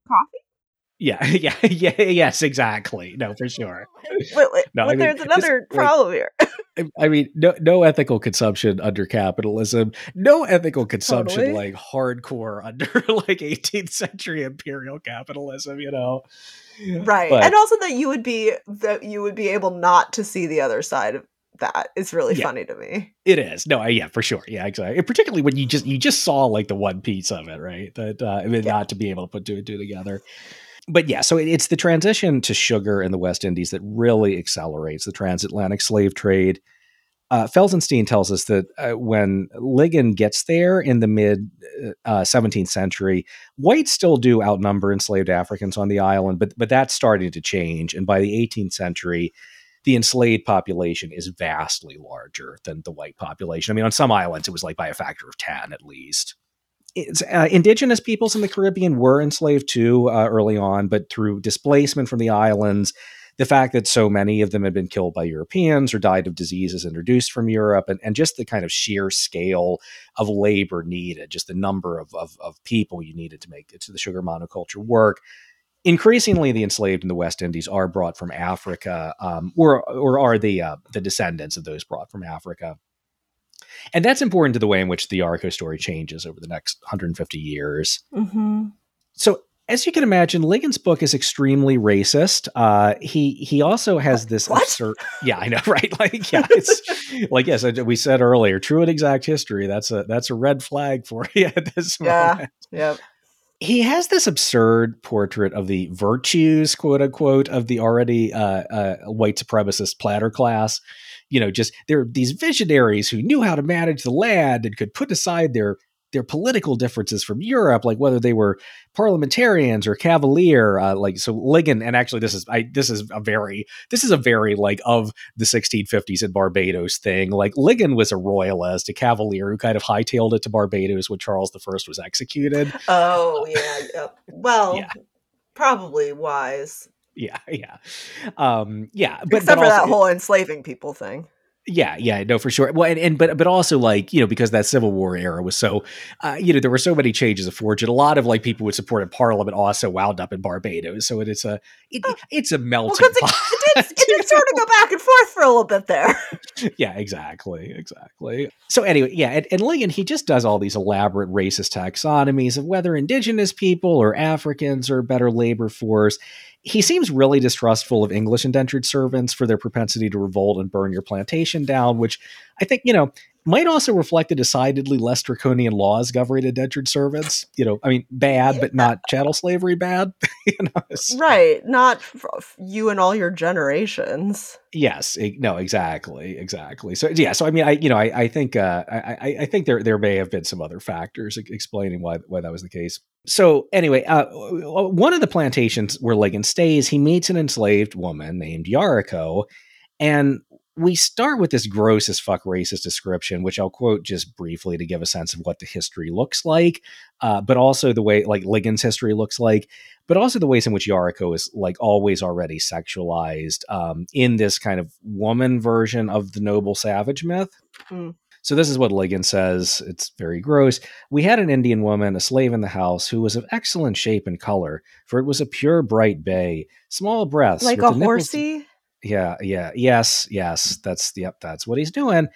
[SPEAKER 1] coffee.
[SPEAKER 2] Yeah, yeah, yeah, yes, exactly. No, for sure.
[SPEAKER 1] Wait,
[SPEAKER 2] No, I
[SPEAKER 1] but
[SPEAKER 2] mean,
[SPEAKER 1] there's
[SPEAKER 2] this-
[SPEAKER 1] another
[SPEAKER 2] like-
[SPEAKER 1] problem here.
[SPEAKER 2] I- I mean, no, no ethical consumption under capitalism. No ethical consumption
[SPEAKER 1] Totally.
[SPEAKER 2] like hardcore under like 18th century imperial capitalism. You know,
[SPEAKER 1] right.
[SPEAKER 2] But-
[SPEAKER 1] and also that you would be that you would be able not to see the other side of that is really
[SPEAKER 2] Yeah.
[SPEAKER 1] funny to me.
[SPEAKER 2] It is. No, I- yeah, for sure. Yeah, exactly. And particularly when you just you just saw like the one piece of it, right? That uh I mean,
[SPEAKER 1] Yeah.
[SPEAKER 2] not to be able to put two and two together. But yeah, so it's the transition to sugar in the West Indies that really accelerates the transatlantic slave trade. Uh, Felsenstein tells us that uh, when Ligon gets there in the mid uh, 17th century, whites still do outnumber enslaved Africans on the island, but but that's starting to change. And by the 18th century, the enslaved population is vastly larger than the white population. I mean, on some islands, it was like by a factor of 10 at least. Uh, indigenous peoples in the Caribbean were enslaved too uh, early on, but through displacement from the islands, the fact that so many of them had been killed by Europeans or died of diseases introduced from Europe, and, and just the kind of sheer scale of labor needed, just the number of, of, of people you needed to make to the sugar monoculture work, increasingly the enslaved in the West Indies are brought from Africa, um, or or are the uh, the descendants of those brought from Africa. And that's important to the way in which the Yarico story changes over the next 150 years.
[SPEAKER 1] Mm-hmm.
[SPEAKER 2] So, as you can imagine, Ligon's book is extremely racist. Uh, he he also has this
[SPEAKER 1] What?
[SPEAKER 2] absurd. Yeah, I know, right? Like, yeah, it's like yes, we said earlier, true and exact history. That's a that's a red flag for you at this
[SPEAKER 1] Yeah.
[SPEAKER 2] moment
[SPEAKER 1] Yep.
[SPEAKER 2] he has this absurd portrait of the virtues, quote unquote, of the already uh, uh, white supremacist planter class. You know, just there are these visionaries who knew how to manage the land and could put aside their their political differences from Europe, like whether they were parliamentarians or cavalier. Uh, like so, Ligon, and actually, this is I this is a very this is a very like of the 1650s in Barbados thing. Like Ligon was a royalist, a cavalier who kind of hightailed it to Barbados when Charles I was executed.
[SPEAKER 1] Oh yeah. Well,
[SPEAKER 2] Yeah.
[SPEAKER 1] probably wise,
[SPEAKER 2] yeah yeah um yeah but,
[SPEAKER 1] except
[SPEAKER 2] but
[SPEAKER 1] for
[SPEAKER 2] also,
[SPEAKER 1] that whole enslaving people thing.
[SPEAKER 2] Yeah, yeah, no, for sure. Well, and, and but but also like you know because that Civil War era was so, uh, you know, there were so many changes of fortune. A lot of like people would support in Parliament also wound up in Barbados. So it, it's a it,
[SPEAKER 1] Oh.
[SPEAKER 2] it's a melting
[SPEAKER 1] Well,
[SPEAKER 2] pot.
[SPEAKER 1] it, it, did, it did sort of go back and forth for a little bit there.
[SPEAKER 2] yeah, exactly, exactly. So anyway, yeah, and, and Ligon he just does all these elaborate racist taxonomies of whether indigenous people or Africans are better labor force. He seems really distrustful of English indentured servants for their propensity to revolt and burn your plantation down, which I think you know might also reflect the decidedly less draconian laws governing indentured servants. You know, I mean, bad, but not chattel slavery bad. you know, it's-
[SPEAKER 1] right. Not you and all your generations.
[SPEAKER 2] Yes, no, exactly, exactly. So yeah, so I mean, I you know, I, I think uh, I, I I think there there may have been some other factors explaining why why that was the case. So anyway, uh, one of the plantations where Ligon stays, he meets an enslaved woman named Yarico, and we start with this gross as fuck racist description, which I'll quote just briefly to give a sense of what the history looks like, uh, but also the way like Ligon's history looks like but also the ways in which Yarico is like always already sexualized um, in this kind of woman version of the noble savage myth.
[SPEAKER 1] Mm.
[SPEAKER 2] So this is what Ligon says. It's very gross. We had an Indian woman, a slave in the house, who was of excellent shape and color, for it was a pure bright bay, small breasts,
[SPEAKER 1] Like a
[SPEAKER 2] the
[SPEAKER 1] horsey.
[SPEAKER 2] Yeah, yeah, yes, yes. That's yep. That's what he's doing.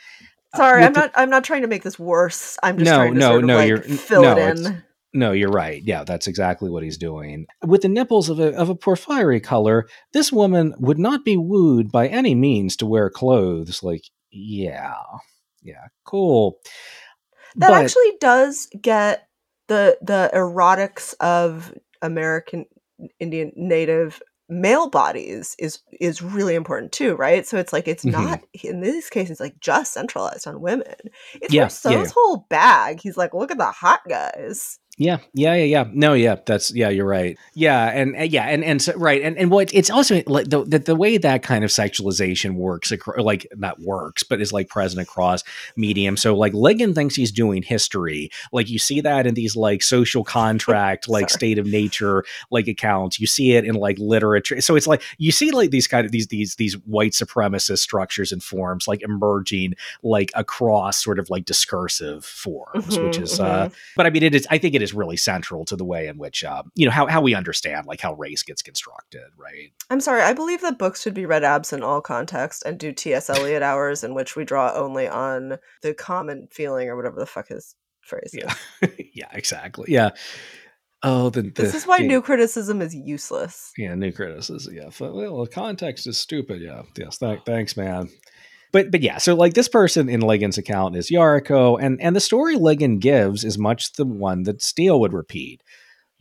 [SPEAKER 1] Uh, Sorry,
[SPEAKER 2] with
[SPEAKER 1] I'm
[SPEAKER 2] the-
[SPEAKER 1] not. I'm not trying to make this worse. I'm just
[SPEAKER 2] No,
[SPEAKER 1] trying to
[SPEAKER 2] no,
[SPEAKER 1] sort of
[SPEAKER 2] no,
[SPEAKER 1] like
[SPEAKER 2] you're-
[SPEAKER 1] fill
[SPEAKER 2] no,
[SPEAKER 1] it in.
[SPEAKER 2] No, you're right. Yeah, that's exactly what he's doing. With the nipples of a, of a porphyry color, this woman would not be wooed by any means to wear clothes. Like, yeah, yeah, cool.
[SPEAKER 1] That
[SPEAKER 2] But-
[SPEAKER 1] actually does get the the erotics of American Indian Native male bodies is is really important too, right? So it's like it's
[SPEAKER 2] Mhm.
[SPEAKER 1] not in these cases like just centralized on women. It's
[SPEAKER 2] Yeah,
[SPEAKER 1] Rousseau's
[SPEAKER 2] yeah, yeah.
[SPEAKER 1] whole bag. He's like, look at the hot guys.
[SPEAKER 2] Yeah, yeah, yeah, yeah. No, yeah, that's yeah, you're right. Yeah, and uh, yeah, and and so, right, and and what it's also like the, the the way that kind of sexualization works, like not works, but is like present across medium. So like Ligon thinks he's doing history. Like you see that in these like social contract, like state of nature, like accounts. You see it in like literature. So it's like you see like these kind of these these these white supremacist structures and forms like emerging like across sort of like discursive forms, which
[SPEAKER 1] Mhm,
[SPEAKER 2] is uh but I mean, it is. I think it is really central to the way in which, um, you know, how how we understand like how race gets constructed, right?
[SPEAKER 1] I'm sorry, I believe that books should be read absent all context and do T.S. Eliot hours in which we draw only on the common feeling or whatever the fuck his phrase is.
[SPEAKER 2] Yeah, yeah, exactly. Yeah. Oh, the,
[SPEAKER 1] This is why
[SPEAKER 2] the-
[SPEAKER 1] new criticism is useless.
[SPEAKER 2] Yeah, new criticism. Yeah, well, the context is stupid. Yeah, yes. Th- thanks, man. But but yeah, so like this person in Ligon's account is Yarico, and and the story Ligon gives is much the one that Steele would repeat.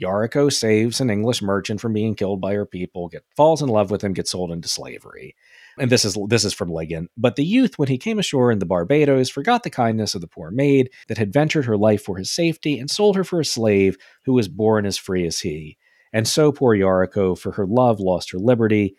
[SPEAKER 2] Yarico saves an English merchant from being killed by her people, get falls in love with him, gets sold into slavery. And this is this is from Ligon. But the youth, when he came ashore in the Barbados, forgot the kindness of the poor maid that had ventured her life for his safety, and sold her for a slave who was born as free as he. And so poor Yarico, for her love, lost her liberty.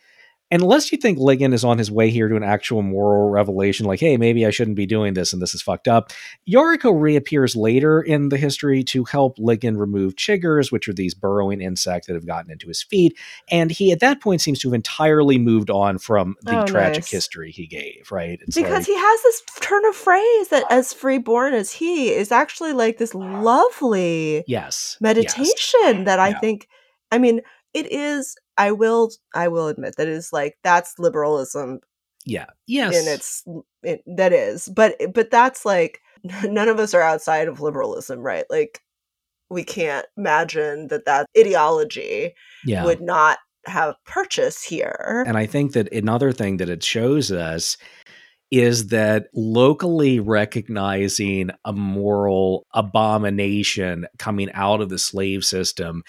[SPEAKER 2] Unless you think Ligon is on his way here to an actual moral revelation, like, hey, maybe I shouldn't be doing this and this is fucked up, Yarico reappears later in the history to help Ligon remove chiggers, which are these burrowing insects that have gotten into his feet. And he, at that point, seems to have entirely moved on from the
[SPEAKER 1] Oh,
[SPEAKER 2] tragic
[SPEAKER 1] nice.
[SPEAKER 2] history he gave, right? It's
[SPEAKER 1] because
[SPEAKER 2] like,
[SPEAKER 1] he has this turn of phrase that as freeborn as he is actually like this lovely
[SPEAKER 2] yes.
[SPEAKER 1] meditation that I
[SPEAKER 2] Yeah.
[SPEAKER 1] think I mean it is I will I will admit that is like that's liberalism
[SPEAKER 2] Yeah. Yes.
[SPEAKER 1] And its it, that is but eh, but that's like none of us are outside of liberalism right like we can't imagine that that ideology
[SPEAKER 2] yeah.
[SPEAKER 1] would not have purchase here
[SPEAKER 2] And I think that another thing that it shows us is that locally recognizing a moral abomination coming out of the slave system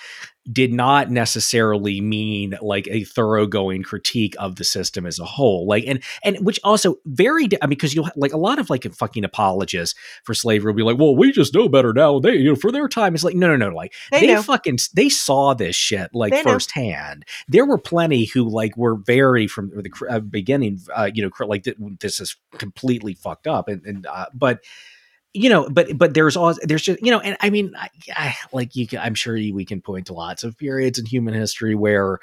[SPEAKER 2] did not necessarily mean like a thoroughgoing critique of the system as a whole like and and which also very i mean because you'll like a lot of like fucking apologists for slavery will be like well we just know better now they you know for their time it's like no no no like
[SPEAKER 1] they,
[SPEAKER 2] they fucking they saw this shit like
[SPEAKER 1] They know.
[SPEAKER 2] firsthand. There were plenty who like were very from the uh, beginning, uh, you know, like th- this is completely fucked up, and, and uh, but you know, but but there's all there's just you know, and I mean, I, I, like you, I'm sure we can point to lots of periods in human history where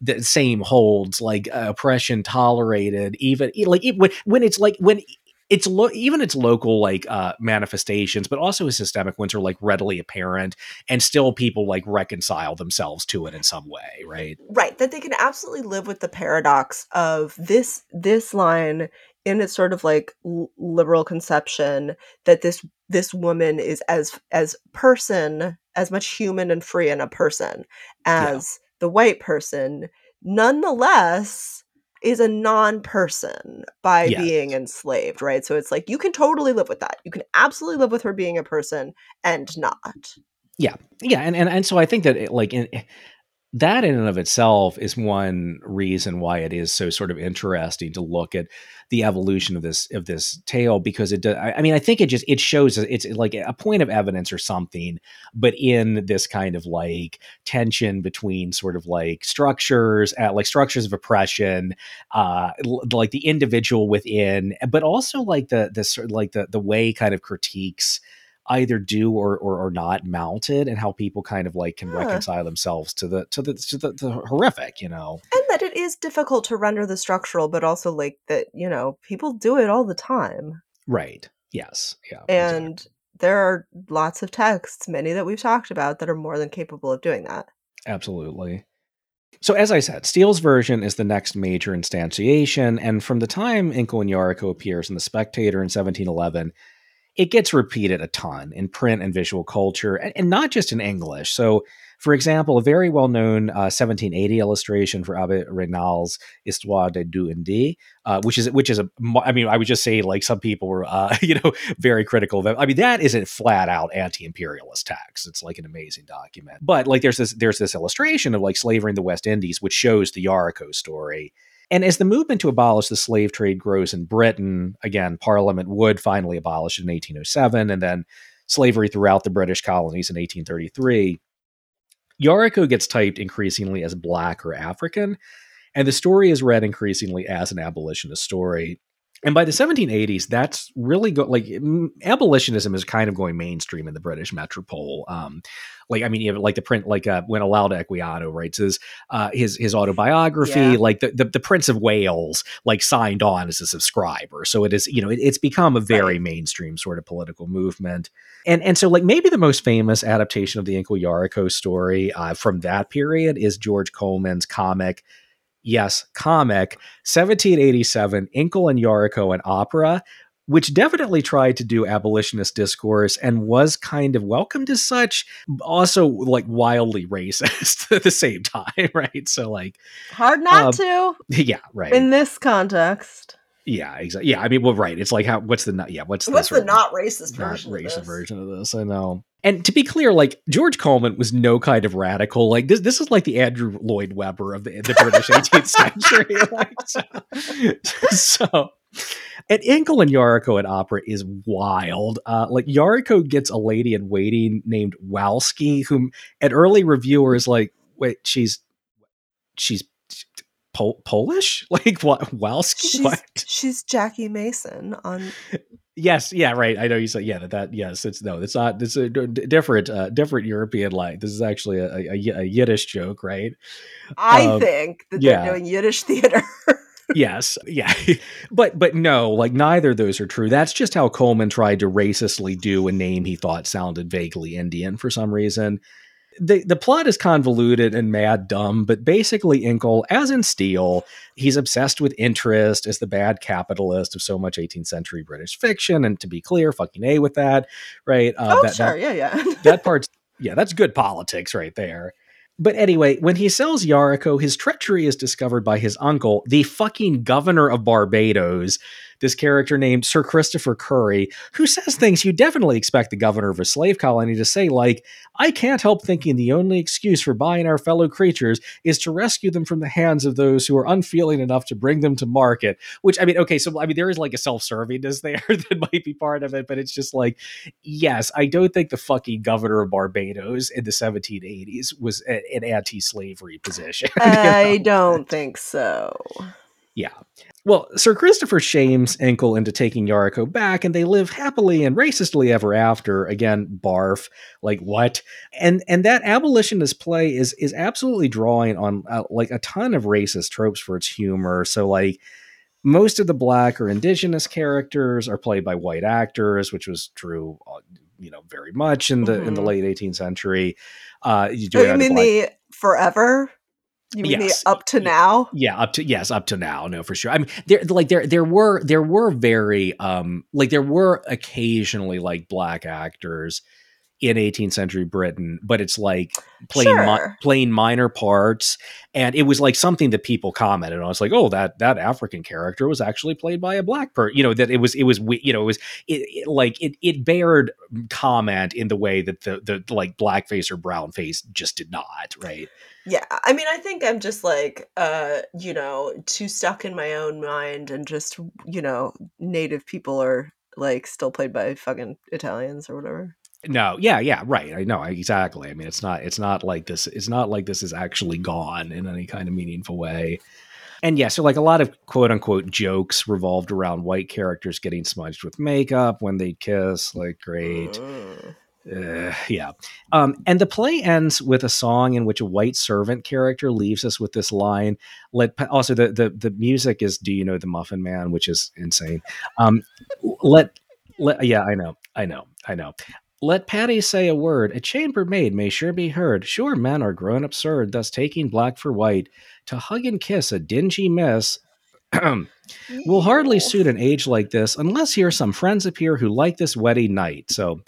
[SPEAKER 2] the same holds like uh, oppression tolerated even like when, when it's like when it's lo- even its local like uh manifestations but also systemic ones are like readily apparent and still people like reconcile themselves to it in some way right?
[SPEAKER 1] Right that they can absolutely live with the paradox of this this line in its sort of like liberal conception that this this woman is as as person as much human and free and a person as yeah. the white person nonetheless is a non-person by being enslaved right? So it's like you can totally live with that. You can absolutely live with her being a person and not.
[SPEAKER 2] Yeah. Yeah and and, and so i think that it, like in, eh, that in and of itself is one reason why it is so sort of interesting to look at the evolution of this of this tale because it does, I mean I think it just it shows it's like a point of evidence or something but in this kind of like tension between sort of like structures uh, like structures of oppression uh like the individual within but also like the the sort like the the way kind of critiques either do or, or, or not mounted and how people kind of like can reconcile themselves to the to the to the, the, horrific you know?
[SPEAKER 1] And that it is difficult to render the structural but also like that you know people do it all the time.
[SPEAKER 2] Right. Yes. Yeah
[SPEAKER 1] and exactly. there are lots of texts many that we've talked about that are more than capable of doing that.
[SPEAKER 2] Absolutely. So, as I said, Steele's version is the next major instantiation, and from the time Inkle and Yarico appears in The Spectator in 1711, it gets repeated a ton in print and visual culture, and, and not just in English. So, for example, a very well known uh, 1780 illustration for Abbe Raynal's Histoire des deux Indes, uh, which is which is a I mean I would just say like some people were uh, you know very critical of it. I mean that isn't flat out anti-imperialist text. It's like an amazing document. But like there's this there's this illustration of like slavery in the West Indies, which shows the Yarico story and as the movement to abolish the slave trade grows in Britain, again, Parliament would finally abolish it in 1807, and then slavery throughout the British colonies in 1833. Yarico gets typed increasingly as black or African, and the story is read increasingly as an abolitionist story and by the 1780s that's really go like abolitionism is kind of going mainstream in the british metropole um like i mean even like the print like uh when Olaudah Equiano writes his uh his his autobiography yeah. like the, the, the prince of wales like signed on as a subscriber so it is you know it, it's become a very right. mainstream sort of political movement and and so like maybe the most famous adaptation of the Inkle Yarico story uh, from that period is george Colman's comic yes, comic, 1787, Inkle and Yarico, an opera, which definitely tried to do abolitionist discourse and was kind of welcomed as such, also like wildly racist at the same time, right? So like
[SPEAKER 1] hard not um,
[SPEAKER 2] to. Yeah, right.
[SPEAKER 1] In this context.
[SPEAKER 2] Yeah, exactly. Yeah, I mean, well, right. It's like how what's the not? Yeah, what's
[SPEAKER 1] what's the not racist version?
[SPEAKER 2] Not racist version of this. I know. And to be clear, like George Colman was no kind of radical. Like this, this is like the Andrew Lloyd Webber of the, the British 18th century. Like, so, so, and Inkle and Yarico at opera is wild. Uh, like Yarico gets a lady in waiting named Wowski, whom an early reviewer is like, wait, she's she's Pol- Polish? Like what? Wowski?
[SPEAKER 1] She's,
[SPEAKER 2] what?
[SPEAKER 1] She's Jackie Mason on.
[SPEAKER 2] Yes, yeah, right. I know you said yeah that, that yes, it's no, it's not. It's a different, uh, different European like. This is actually a, a, a Yiddish joke, right?
[SPEAKER 1] I um, think that yeah. they're doing Yiddish theater.
[SPEAKER 2] yes, yeah, but but no, like neither of those are true. That's just how Colman tried to racistly do a name he thought sounded vaguely Indian for some reason the the plot is convoluted and mad dumb, but basically Inkle, as in Steele, he's obsessed with interest as the bad capitalist of so much 18th century British fiction. And to be clear, fucking a with that, right?
[SPEAKER 1] Uh, oh,
[SPEAKER 2] that,
[SPEAKER 1] sure,
[SPEAKER 2] that,
[SPEAKER 1] yeah, yeah.
[SPEAKER 2] that part's yeah, that's good politics right there. But anyway, when he sells Yarico, his treachery is discovered by his uncle, the fucking governor of Barbados, this character named Sir Christopher Curry, who says things you definitely expect the governor of a slave colony to say, like, I can't help thinking the only excuse for buying our fellow creatures is to rescue them from the hands of those who are unfeeling enough to bring them to market. Which, I mean, okay, so, I mean, there is like a self servingness there that might be part of it, but it's just like, yes, I don't think the fucking governor of Barbados in the 1780s was an anti slavery position.
[SPEAKER 1] I know? don't think so.
[SPEAKER 2] Yeah. Well, Sir Christopher shames Inkle into taking Yarico back, and they live happily and racistly ever after. Again, barf. Like what? And and that abolitionist play is is absolutely drawing on uh, like a ton of racist tropes for its humor. So like most of the black or indigenous characters are played by white actors, which was true, uh, you know, very much in the mm-hmm. in the mm-hmm. late 18th century.
[SPEAKER 1] Uh, you, oh, you mean the, the forever? You mean yes. the up to now?
[SPEAKER 2] Yeah, up to yes, up to now. No, for sure. I mean, there like there there were there were very um like there were occasionally like black actors in 18th century Britain, but it's like playing sure. mi- playing minor parts, and it was like something that people commented on. It's like, oh, that that African character was actually played by a black person. You know that it was it was you know it was it, it, like it it bared comment in the way that the the like blackface or brownface just did not. Right.
[SPEAKER 1] Yeah, I mean, I think I'm just like, uh, you know, too stuck in my own mind, and just you know, native people are like still played by fucking Italians or whatever.
[SPEAKER 2] No, yeah, yeah, right. I know exactly. I mean, it's not it's not like this. It's not like this is actually gone in any kind of meaningful way. And yeah, so like a lot of quote unquote jokes revolved around white characters getting smudged with makeup when they kiss. Like, great. Uh, yeah. Um, and the play ends with a song in which a white servant character leaves us with this line. Let also the the the music is "Do you know the Muffin Man," which is insane. Um, let let yeah, I know, I know, I know. Let Patty say a word, a chambermaid may sure be heard. Sure, men are grown absurd, thus taking black for white. To hug and kiss a dingy miss will hardly suit an age like this, unless here some friends appear who like this wedding night. So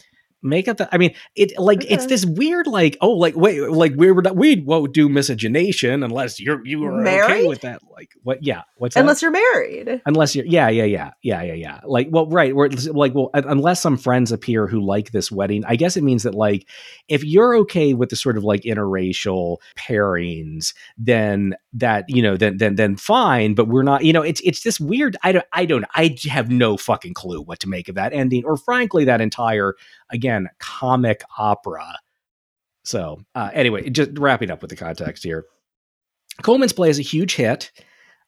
[SPEAKER 2] make up the i mean it like okay. it's mm-hmm. this weird like oh like wait like we were we won't do miscegenation unless you're you are married? okay with that like what yeah what's
[SPEAKER 1] unless
[SPEAKER 2] that?
[SPEAKER 1] you're married
[SPEAKER 2] unless you're yeah yeah yeah yeah yeah yeah like well right we're like well unless some friends appear who like this wedding i guess it means that like if you're okay with the sort of like interracial pairings then that you know then then then fine but we're not you know it's it's this weird i don't i don't i have no fucking clue what to make of that ending or frankly that entire again comic opera so uh, anyway just wrapping up with the context here colman's play is a huge hit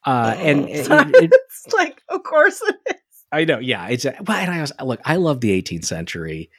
[SPEAKER 2] uh, and it,
[SPEAKER 1] it, it's like of course it is
[SPEAKER 2] i know yeah it's a, but I was look i love the 18th century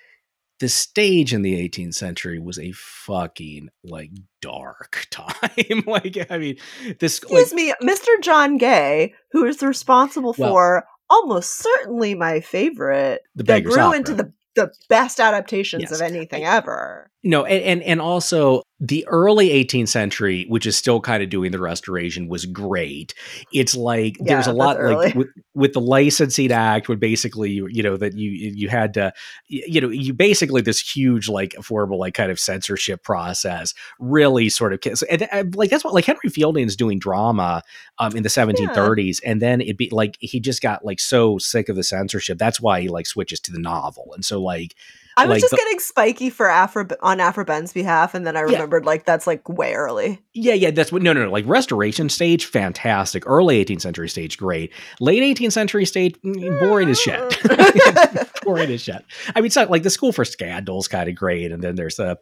[SPEAKER 2] the stage in the 18th century was a fucking like dark time. like, I mean, this.
[SPEAKER 1] Excuse like, me, Mr. John Gay, who is responsible well, for almost certainly my favorite
[SPEAKER 2] the that grew
[SPEAKER 1] Opera. into the the best adaptations yes. of anything ever.
[SPEAKER 2] No, and, and and also the early 18th century, which is still kind of doing the restoration, was great. It's like yeah, there's a lot early. like with, with, the licensing act, would basically you you know that you you had to you know you basically this huge like affordable like kind of censorship process really sort of and, and like that's what like Henry Fielding is doing drama um in the 1730s, yeah. and then it be like he just got like so sick of the censorship. That's why he like switches to the novel, and so like
[SPEAKER 1] I was like just the, getting spiky for Aphra on Aphra Behn's behalf, and then I remembered yeah. like that's like way early.
[SPEAKER 2] Yeah, yeah, that's what. No, no, no. Like Restoration stage, fantastic. Early 18th century stage, great. Late 18th century stage, mm, boring as shit. boring as shit. I mean, it's not like the School for Scandals kind of great, and then there's the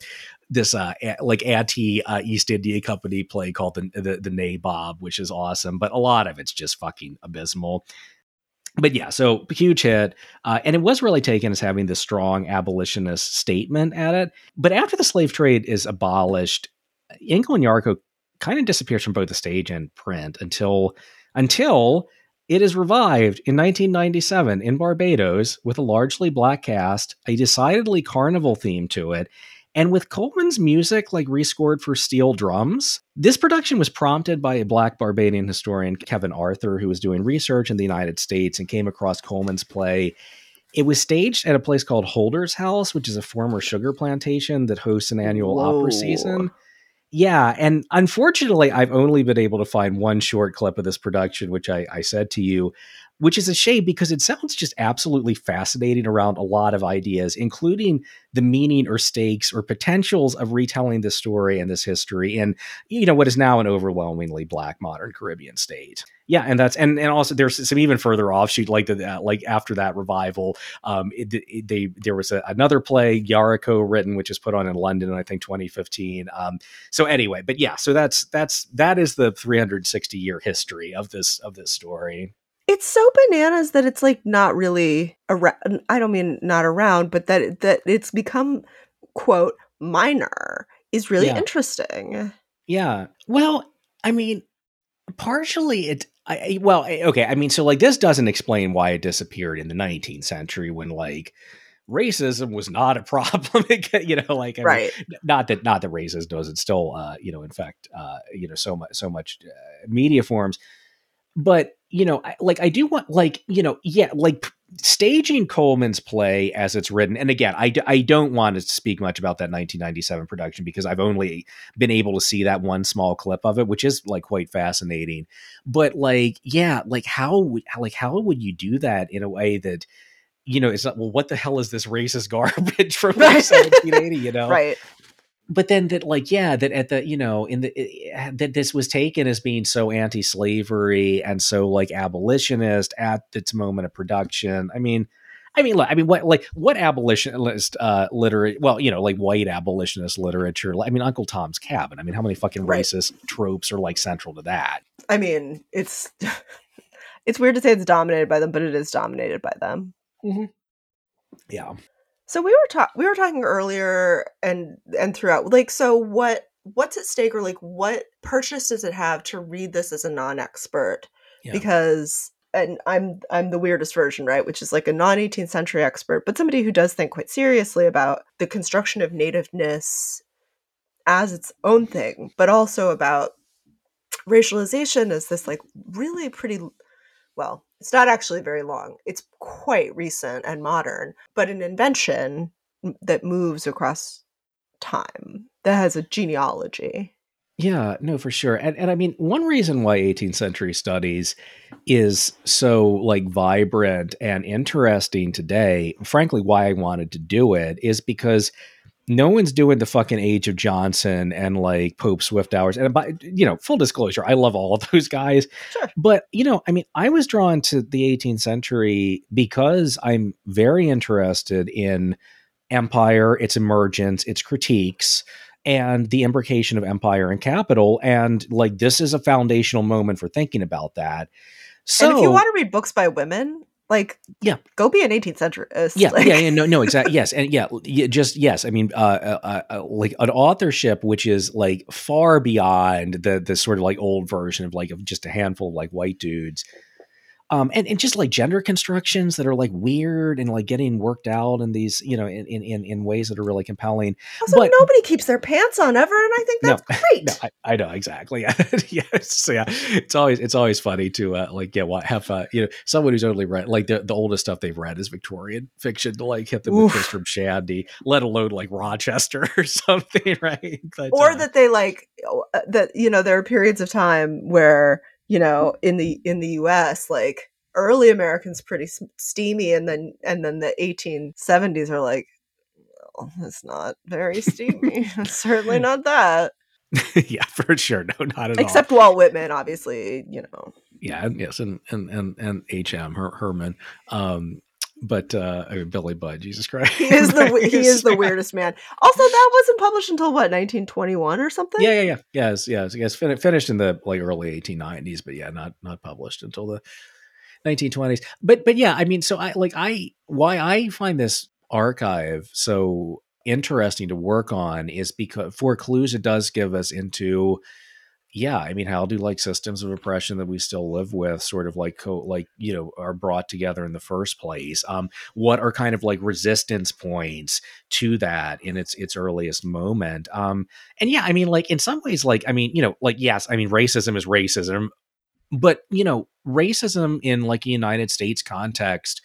[SPEAKER 2] this uh like anti uh, East India Company play called the, the the Nabob, which is awesome, but a lot of it's just fucking abysmal but yeah, so huge hit, uh, and it was really taken as having this strong abolitionist statement at it. But after the slave trade is abolished, Inkle and Yarico kind of disappears from both the stage and print until until it is revived in 1997 in Barbados with a largely black cast, a decidedly carnival theme to it, and with Colman's music like rescored for steel drums, this production was prompted by a black Barbadian historian, Kevin Arthur, who was doing research in the United States and came across Colman's play. It was staged at a place called Holder's House, which is a former sugar plantation that hosts an annual Whoa. opera season. Yeah, and unfortunately, I've only been able to find one short clip of this production, which I, I said to you which is a shame because it sounds just absolutely fascinating around a lot of ideas, including the meaning or stakes or potentials of retelling this story and this history and you know, what is now an overwhelmingly black modern Caribbean state. Yeah, and that's and and also there's some even further offshoot like the uh, like after that revival, um, it, it, they there was a, another play Yarico written which is put on in London in I think 2015. Um, so anyway, but yeah, so that's that's that is the 360 year history of this of this story
[SPEAKER 1] it's so bananas that it's like not really around i don't mean not around but that that it's become quote minor is really
[SPEAKER 2] Yeah.
[SPEAKER 1] interesting
[SPEAKER 2] Yeah. Well, I mean, partially it. I, well, okay. I mean, so like this doesn't explain why it disappeared in the 19th century when like racism was not a problem. you know, like I mean,
[SPEAKER 1] right
[SPEAKER 2] not that not that racism doesn't still, uh, you know, infect, uh, you know, so much so much uh, media forms, but you know, I, like I do want, like you know, yeah, like staging Colman's play as it's written. And again, I, d- I don't want to speak much about that 1997 production because I've only been able to see that one small clip of it, which is like quite fascinating. But like, yeah, like how would like how would you do that in a way that you know it's not well what the hell is this racist garbage from 1780 you know
[SPEAKER 1] right
[SPEAKER 2] but then that like yeah that at the you know in the eh, that this was taken as being so anti-slavery and so like abolitionist at its moment of production. I mean i mean look, i mean what like what abolitionist uh literate well you know like white abolitionist literature i mean uncle tom's cabin. I mean how many fucking
[SPEAKER 1] Right.
[SPEAKER 2] racist tropes are like central to that?
[SPEAKER 1] I mean it's it's weird to say it's dominated by them but it is dominated by them.
[SPEAKER 2] Yeah
[SPEAKER 1] So we were talking we were talking earlier and and throughout like so what what's at stake or like what purchase does it have to read this as a non-expert
[SPEAKER 2] Yeah.
[SPEAKER 1] because and I'm I'm the weirdest version right which is like a non-18th century expert but somebody who does think quite seriously about the construction of nativeness as its own thing but also about racialization as this like really pretty well, it's not actually very long. It's quite recent and modern, but an invention that moves across time that has a genealogy.
[SPEAKER 2] Yeah, no, for sure. And and I mean, one reason why 18th century studies is so like vibrant and interesting today, frankly, why I wanted to do it is because no one's doing the fucking Age of Johnson and like Pope Swift hours. And by you know, full disclosure, I love all of those guys.
[SPEAKER 1] Sure.
[SPEAKER 2] But you know, I mean, I was drawn to the 18th century because I'm very interested in empire, its emergence, its critiques, and the imbrication of empire and capital. And like this is a foundational moment for thinking about that. So
[SPEAKER 1] and if you want to read books by women, like
[SPEAKER 2] Yeah.
[SPEAKER 1] go be an 18th centuryist.
[SPEAKER 2] yeah,
[SPEAKER 1] like-
[SPEAKER 2] yeah, yeah, no, no, exactly. Yes, and yeah, yeah, just yes. I mean, uh, uh, uh, like an authorship which is like far beyond the the sort of like old version of like of just a handful of like white dudes. Um, and, and just like gender constructions that are like weird and like getting worked out in these, you know, in, in, in- ways that are really compelling.
[SPEAKER 1] Also,
[SPEAKER 2] But-
[SPEAKER 1] nobody keeps their pants on ever, and I think
[SPEAKER 2] No,
[SPEAKER 1] that's great.
[SPEAKER 2] No, I, I know exactly. yes, so yeah, it's always it's always funny to uh, like yeah, what have uh, you know someone who's only read like the, the oldest stuff they've read is Victorian fiction to like hit them with
[SPEAKER 1] Oof.
[SPEAKER 2] Tristram Shandy, let alone like Rochester or something, right? But,
[SPEAKER 1] or
[SPEAKER 2] uh,
[SPEAKER 1] that they like uh, that you know there are periods of time where you know in the in the US like early Americans pretty steamy and then and then the 1870s are like well, it's not very steamy certainly not that
[SPEAKER 2] yeah, for sure, no, not at all.
[SPEAKER 1] except Walt Whitman obviously you know
[SPEAKER 2] yeah, yes, and and and and H. M. Her, Herman, um, but uh, I mean, Billy Budd, Jesus Christ,
[SPEAKER 1] he is the he is the weirdest man also that wasn't published until what 1921 or something
[SPEAKER 2] Yeah, yeah, yeah. Yes, yes, yes. Fin- finished in the like early 1890s, but yeah, not not published until the 1920s. But but yeah, I mean, so I like I why I find this archive so interesting to work on is because for clues it does give us into yeah i mean how do like systems of oppression that we still live with sort of like co like you know are brought together in the first place um what are kind of like resistance points to that in its its earliest moment um and yeah i mean like in some ways like i mean you know like yes i mean racism is racism but you know racism in like a united states context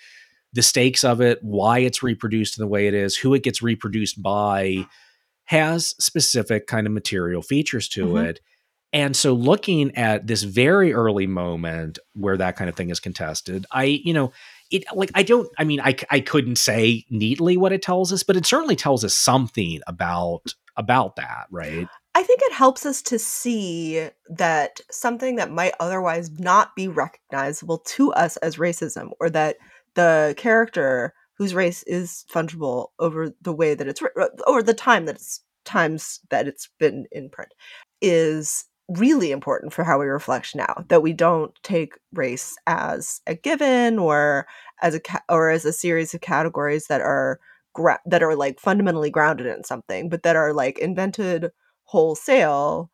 [SPEAKER 2] the stakes of it why it's reproduced in the way it is who it gets reproduced by has specific kind of material features to
[SPEAKER 1] Mhm.
[SPEAKER 2] it and so looking at this very early moment where that kind of thing is contested i you know it like i don't i mean i, I couldn't say neatly what it tells us but it certainly tells us something about about that right?
[SPEAKER 1] I think it helps us to see that something that might otherwise not be recognizable to us as racism, or that the character whose race is fungible over the way that it's over the time that it's times that it's been in print, is really important for how we reflect now. That we don't take race as a given or as a ca- or as a series of categories that are gra- that are like fundamentally grounded in something, but that are like invented wholesale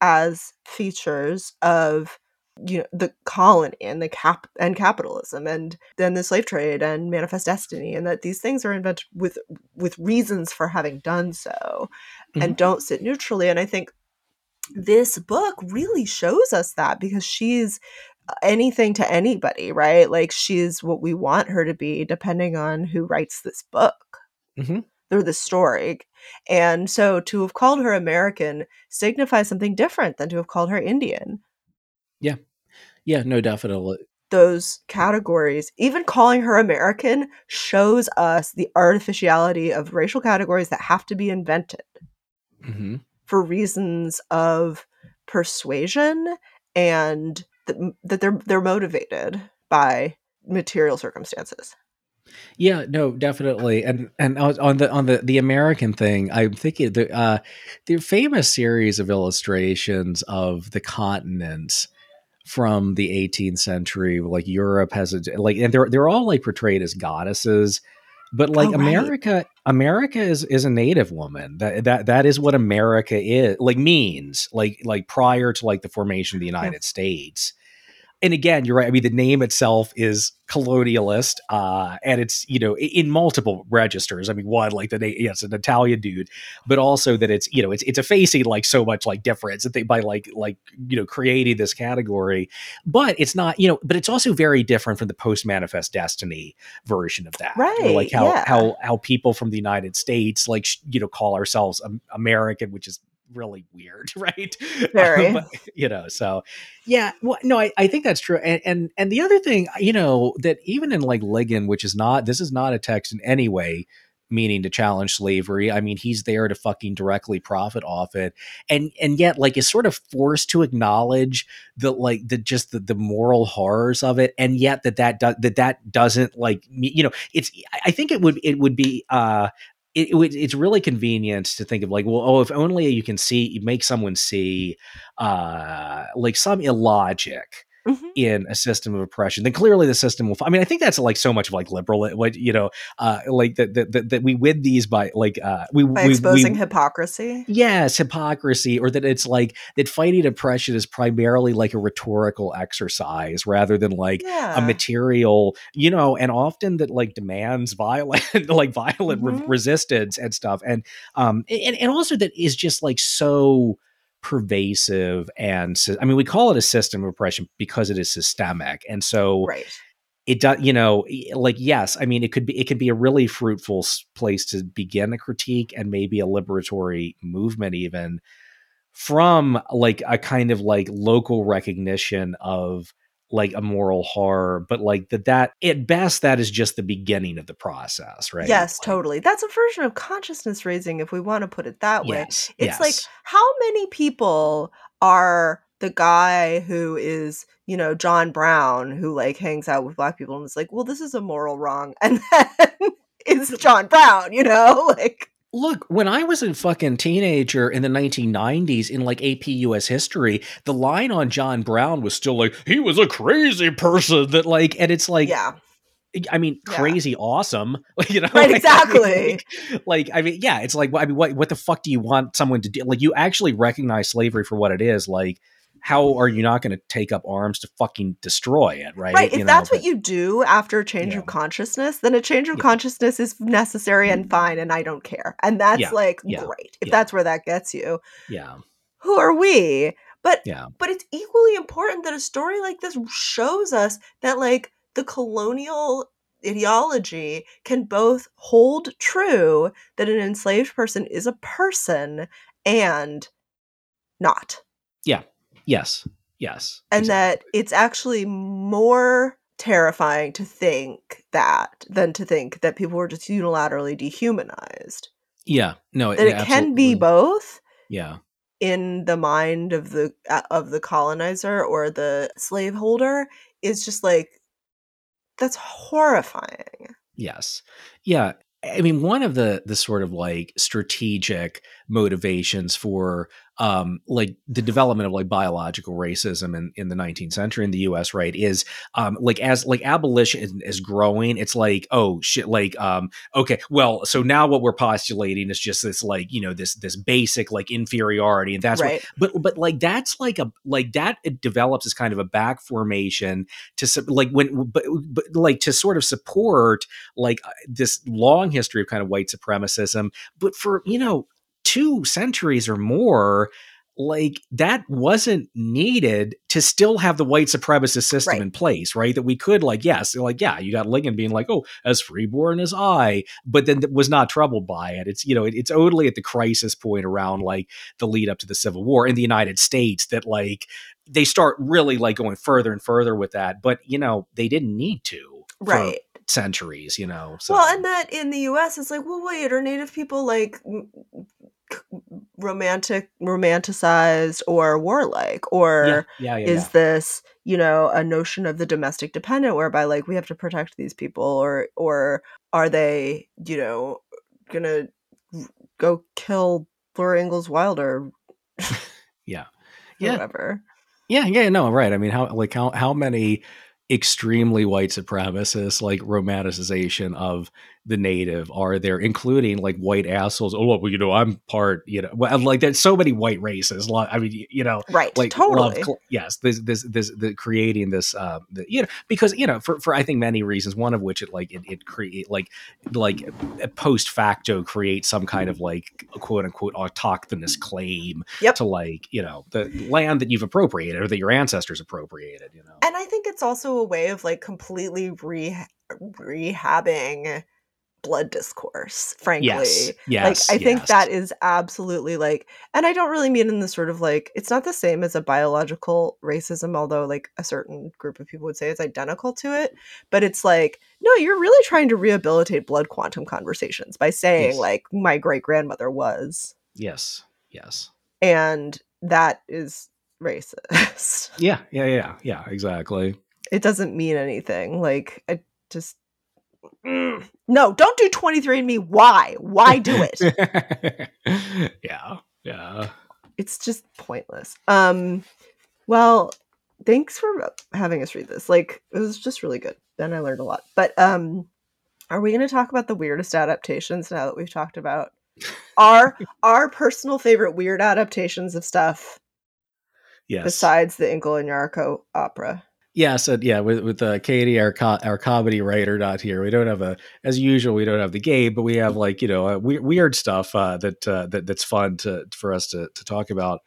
[SPEAKER 1] as features of you know the colony and the cap and capitalism and then the slave trade and manifest destiny and that these things are invented with with reasons for having done so mm-hmm. and don't sit neutrally and i think this book really shows us that because she's anything to anybody right like she's what we want her to be depending on who writes this book mm-hmm through the story. And so to have called her American signifies something different than to have called her Indian.
[SPEAKER 2] Yeah. Yeah, no, definitely.
[SPEAKER 1] Those categories, even calling her American, shows us the artificiality of racial categories that have to be invented mm-hmm. For reasons of persuasion and th- that they're they're motivated by material circumstances.
[SPEAKER 2] Yeah, no, definitely. And and on the on the the American thing, I'm thinking the uh the famous series of illustrations of the continents from the 18th century, like Europe has a like and they're they're all like portrayed as goddesses. But like oh, right. America, America is is a native woman. That that that is what America is like means. Like like prior to like the formation of the United yeah. States and again, you're right. I mean, the name itself is colonialist, uh, and it's you know in multiple registers. I mean, one like the name, yes, an Italian dude, but also that it's you know it's it's effacing like so much like difference that they by like like you know creating this category, but it's not you know, but it's also very different from the post manifest destiny version of that,
[SPEAKER 1] right?
[SPEAKER 2] like how
[SPEAKER 1] yeah.
[SPEAKER 2] how how people from the United States like you know call ourselves American, which is really weird, right?
[SPEAKER 1] Very.
[SPEAKER 2] but, you know, so yeah, well, no, I, I think that's true. And, and and the other thing, you know, that even in like Ligon, which is not this is not a text in any way meaning to challenge slavery. I mean, he's there to fucking directly profit off it. And and yet like is sort of forced to acknowledge the like the just the, the moral horrors of it and yet that that do, that that doesn't like you know, it's I think it would it would be uh it, it, it's really convenient to think of like, well, oh, if only you can see, make someone see, uh, like some illogic mm-hmm. in a system of oppression, then clearly the system will. I mean, I think that's like so much of like liberal, what you know, uh, like that that, that we win these by like uh, we
[SPEAKER 1] by
[SPEAKER 2] we,
[SPEAKER 1] exposing
[SPEAKER 2] we,
[SPEAKER 1] hypocrisy.
[SPEAKER 2] Yes, hypocrisy, or that it's like that fighting oppression is primarily like a rhetorical exercise rather than like
[SPEAKER 1] yeah.
[SPEAKER 2] a material, you know, and often that like demands violent, like violent mm-hmm. re- resistance and stuff, and um, and and also that is just like so pervasive and I mean we call it a system of oppression because it is systemic and so
[SPEAKER 1] right.
[SPEAKER 2] it does you know like yes i mean it could be it could be a really fruitful place to begin a critique and maybe a liberatory movement even from like a kind of like local recognition of like a moral horror, but like that that at best that is just the beginning of the process, right?
[SPEAKER 1] Yes,
[SPEAKER 2] like,
[SPEAKER 1] totally. That's a version of consciousness raising if we want to put it that way.
[SPEAKER 2] Yes,
[SPEAKER 1] it's
[SPEAKER 2] yes.
[SPEAKER 1] like how many people are the guy who is, you know, John Brown who like hangs out with black people and is like, "Well, this is a moral wrong." And then is John Brown, you know? Like
[SPEAKER 2] Look, when I was a fucking teenager in the 1990s in like AP US history, the line on John Brown was still like, he was a crazy person that like, and it's like,
[SPEAKER 1] yeah.
[SPEAKER 2] I mean, crazy yeah. awesome, you know?
[SPEAKER 1] Right, exactly.
[SPEAKER 2] like, like, I mean, yeah, it's like, I mean, what, what the fuck do you want someone to do? Like, you actually recognize slavery for what it is. Like, how are you not going to take up arms to fucking destroy it, right?
[SPEAKER 1] Right. If you know, that's but, what you do after a change yeah. of consciousness, then a change of yeah. consciousness is necessary and mm-hmm. fine, and I don't care. And that's yeah. like great if that's where that gets you.
[SPEAKER 2] Yeah.
[SPEAKER 1] Who are we? But
[SPEAKER 2] yeah.
[SPEAKER 1] but it's equally important that a story like this shows us that like the colonial ideology can both hold true that an enslaved person is a person and not.
[SPEAKER 2] Yeah Yes. Yes.
[SPEAKER 1] and
[SPEAKER 2] exactly.
[SPEAKER 1] that it's actually more terrifying to think that than to think that people were just unilaterally dehumanized.
[SPEAKER 2] Yeah. No,
[SPEAKER 1] That it can be both
[SPEAKER 2] Yeah.
[SPEAKER 1] in the mind of the uh, of the colonizer or the slaveholder is just like that's horrifying.
[SPEAKER 2] Yes. Yeah. I mean, one of the the sort of like strategic motivations for um like the development of like biological racism in, in the 19th century in the US, right, is um like as like abolition is, is growing, it's like, oh shit, like um, okay, well, so now what we're postulating is just this like, you know, this this basic like inferiority, and that's what
[SPEAKER 1] right.
[SPEAKER 2] but but like that's like a like that it develops as kind of a back formation to like when but, but like to sort of support like uh, this long history of kind of white supremacism but for you know two centuries or more like that wasn't needed to still have the white supremacist system
[SPEAKER 1] Right.
[SPEAKER 2] in place right that we could like yes like yeah you got lincoln being like oh as freeborn as i but then was not troubled by it it's you know it, it's only at the crisis point around like the lead up to the civil war in the united states that like they start really like going further and further with that but you know they didn't need to for
[SPEAKER 1] Right.
[SPEAKER 2] centuries you know so
[SPEAKER 1] Well, and that in the US it's like, well, wait, are native people like romantic romanticized or warlike or
[SPEAKER 2] yeah, yeah, yeah,
[SPEAKER 1] is this you know a notion of the domestic dependent whereby like we have to protect these people or or are they you know gonna go kill Laura Ingalls Wilder
[SPEAKER 2] Yeah. Yeah.
[SPEAKER 1] whoever
[SPEAKER 2] Yeah, yeah, no, right. I mean, how like how how many extremely white supremacists like romanticization of the native are there, including like white assholes? Oh, well, you know, I'm part, you know, well, like there's so many white races. I mean, you know,
[SPEAKER 1] right
[SPEAKER 2] like
[SPEAKER 1] totally
[SPEAKER 2] cl- yes, this this this the creating this, uh, the, you know, because you know, for for I think many reasons, one of which it like it it create like like post facto create some kind of like quote unquote autochthonous claim
[SPEAKER 1] Yep.
[SPEAKER 2] to like you know the land that you've appropriated or that your ancestors appropriated you know
[SPEAKER 1] and think it's also a way of like completely re- rehabbing blood discourse frankly.
[SPEAKER 2] Yes yes
[SPEAKER 1] like i think that is absolutely like and i don't really mean in the sort of like it's not the same as a biological racism although like a certain group of people would say it's identical to it but it's like no you're really trying to rehabilitate blood quantum conversations by saying
[SPEAKER 2] Yes.
[SPEAKER 1] like my great grandmother was
[SPEAKER 2] yes yes.
[SPEAKER 1] and that is racist
[SPEAKER 2] yeah yeah yeah yeah exactly
[SPEAKER 1] it doesn't mean anything like i just Mm. no don't do 23andme why why do it
[SPEAKER 2] yeah yeah
[SPEAKER 1] it's just pointless. Um, well, thanks for having us read this. Like, it was just really good, Then I learned a lot. But um, are we going to talk about the weirdest adaptations now that we've talked about our our personal favorite weird adaptations of stuff
[SPEAKER 2] yes.
[SPEAKER 1] besides the Inkle and Yarico opera?
[SPEAKER 2] yeah so yeah with with uh, katie our co- our comedy writer not here we don't have a as usual we don't have the game but we have like you know uh, we- weird stuff uh that uh that that's fun to for us to to talk about.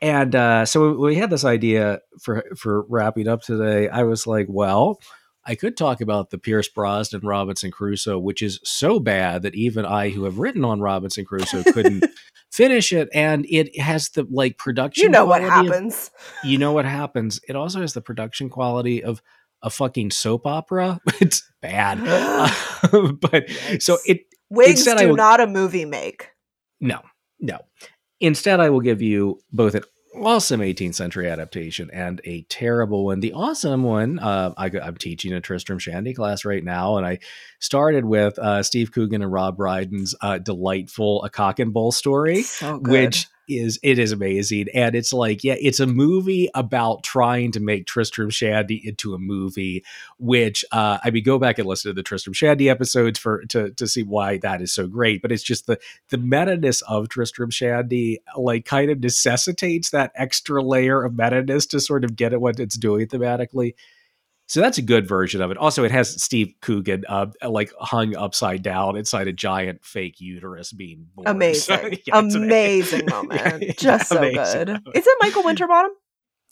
[SPEAKER 2] And uh so we we had this idea for for wrapping up today. I was like well i could talk about the pierce brosnan robinson crusoe which is so bad that even i who have written on robinson crusoe couldn't finish it. And it has the like production
[SPEAKER 1] You know what
[SPEAKER 2] quality of-
[SPEAKER 1] happens.
[SPEAKER 2] you know what happens. It also has the production quality of a fucking soap opera. It's bad. Uh, but so it
[SPEAKER 1] Wigs do
[SPEAKER 2] will-
[SPEAKER 1] not a movie make.
[SPEAKER 2] no no. Instead i will give you both an awesome 18th century adaptation and a terrible one. The awesome one uh, I, i'm teaching a tristram shandy class right now and i started with uh, steve coogan and rob brydon's uh, delightful a cock and bull story
[SPEAKER 1] So
[SPEAKER 2] which is it is amazing and it's like yeah it's a movie about trying to make tristram shandy into a movie which uh i mean go back and listen to the tristram shandy episodes for to to see why that is so great but it's just the the meta-ness of tristram shandy like kind of necessitates that extra layer of meta-ness to sort of get at what it's doing thematically so that's a good version of it. Also, it has Steve Coogan uh, like hung upside down inside a giant fake uterus being born. So,
[SPEAKER 1] amazing,
[SPEAKER 2] yeah, it's an-
[SPEAKER 1] amazing moment.
[SPEAKER 2] Yeah,
[SPEAKER 1] Just so good.
[SPEAKER 2] moment.
[SPEAKER 1] Is it Michael Winterbottom?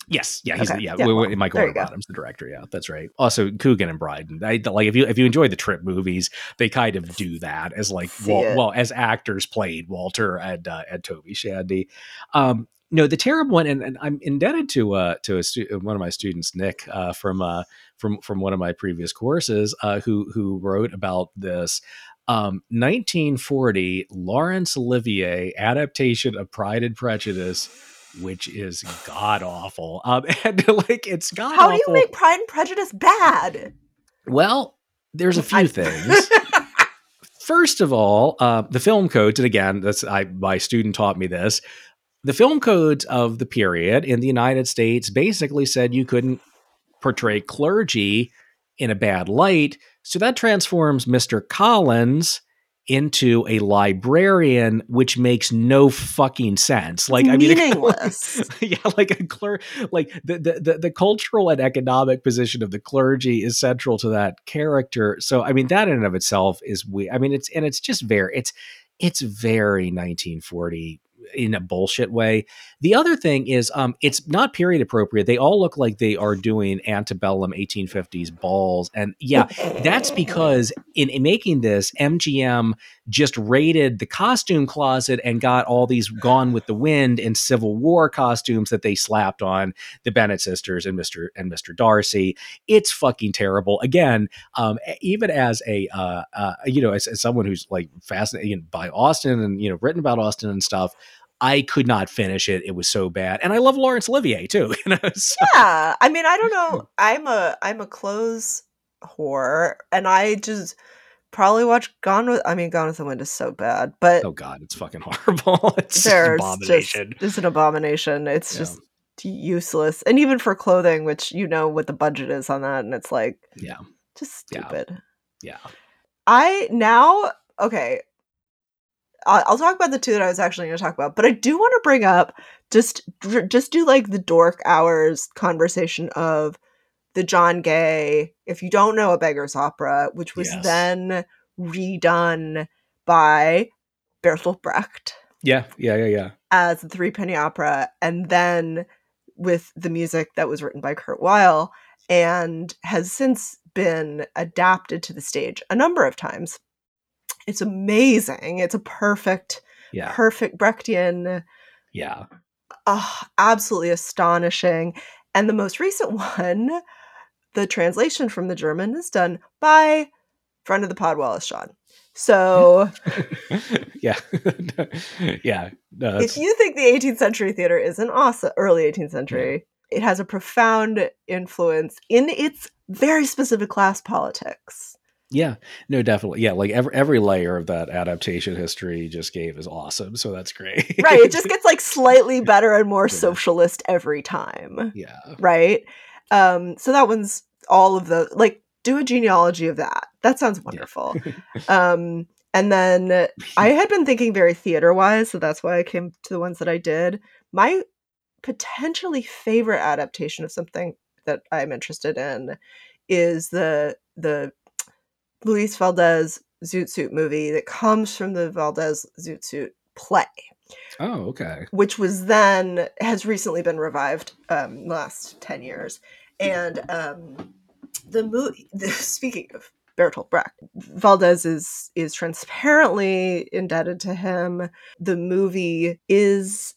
[SPEAKER 2] Yes, yeah, he's
[SPEAKER 1] Okay,
[SPEAKER 2] yeah,
[SPEAKER 1] yeah, well,
[SPEAKER 2] Michael
[SPEAKER 1] there you go.
[SPEAKER 2] Bottom's the director. Yeah, that's right. Also, Coogan and Brydon. I, like if you if you enjoy the Trip movies, they kind of do that as like Wal- well as actors played Walter and uh, and Toby Shandy. Um, no, the terrible one, and, and I'm indebted to uh, to a stu- one of my students, Nick, uh, from uh, from from one of my previous courses, uh, who who wrote about this. Um, 1940, Laurence Olivier adaptation of Pride and Prejudice, which is god awful. Um, and like it's god.
[SPEAKER 1] How do you make Pride and Prejudice bad?
[SPEAKER 2] Well, there's a few
[SPEAKER 1] I-
[SPEAKER 2] things. First of all, uh, the film codes, and again, that's I my student taught me this. The film codes of the period in the United States basically said you couldn't portray clergy in a bad light, so that transforms Mr. Collins into a librarian, which makes no fucking sense. Like, I mean,
[SPEAKER 1] meaningless.
[SPEAKER 2] yeah, like a cler, like the, the the the cultural and economic position of the clergy is central to that character. So, I mean, that in and of itself is we. I mean, it's and it's just very it's it's very 1940 in a bullshit way. The other thing is, um, it's not period appropriate. They all look like they are doing antebellum 1850s balls, and yeah, that's because in, in making this, MGM just raided the costume closet and got all these Gone with the Wind and Civil War costumes that they slapped on the Bennet sisters and Mister and Mister Darcy. It's fucking terrible. Again, um, even as a uh, uh, you know, as, as someone who's like fascinated by Austen and you know written about Austen and stuff. I could not finish it. It was so bad, and I love Laurence Olivier too. You know, so-
[SPEAKER 1] yeah i mean i don't know i'm a i'm a clothes whore and i just probably watch gone with i mean gone with the wind is so bad but
[SPEAKER 2] oh god, it's fucking horrible. It's an abomination.
[SPEAKER 1] just it's an abomination it's
[SPEAKER 2] Yeah.
[SPEAKER 1] just useless and even for clothing which you know what the budget is on that and it's like
[SPEAKER 2] yeah,
[SPEAKER 1] just stupid
[SPEAKER 2] yeah.
[SPEAKER 1] i now okay I'll talk about the two that I was actually going to talk about, but I do want to bring up just just do like the dork hours conversation of the John Gay. If you don't know a Beggar's Opera, which was
[SPEAKER 2] Yes.
[SPEAKER 1] then redone by Bertolt Brecht
[SPEAKER 2] Yeah, yeah, yeah, yeah.
[SPEAKER 1] as the Three Penny Opera, and then with the music that was written by Kurt Weill, and has since been adapted to the stage a number of times. It's amazing. It's a perfect,
[SPEAKER 2] Yeah,
[SPEAKER 1] perfect Brechtian,
[SPEAKER 2] yeah.
[SPEAKER 1] oh, absolutely astonishing. And the most recent one, the translation from the German is done by friend of the pod Wallace Shawn. So
[SPEAKER 2] yeah, yeah. No,
[SPEAKER 1] if you think the 18th century theater isn't awesome, early 18th century, it has a profound influence in its very specific class politics.
[SPEAKER 2] Yeah, no, definitely. Yeah, like every every layer of that adaptation history just gave is awesome. So that's great.
[SPEAKER 1] Right. It just gets like slightly better and more
[SPEAKER 2] Yeah.
[SPEAKER 1] socialist every time.
[SPEAKER 2] yeah,
[SPEAKER 1] Right. Um, so that one's all of the like do a genealogy of that. That sounds wonderful. um, and then I had been thinking very theater wise, so that's why I came to the ones that I did. My potentially favorite adaptation of something that I'm interested in is the the Luis Valdez Zoot Suit movie that comes from the Valdez Zoot Suit play,
[SPEAKER 2] Oh, okay.
[SPEAKER 1] which was then has recently been revived um, the last ten years, and um, the movie. The, speaking of Bertolt Brecht, Valdez is is transparently indebted to him. The movie is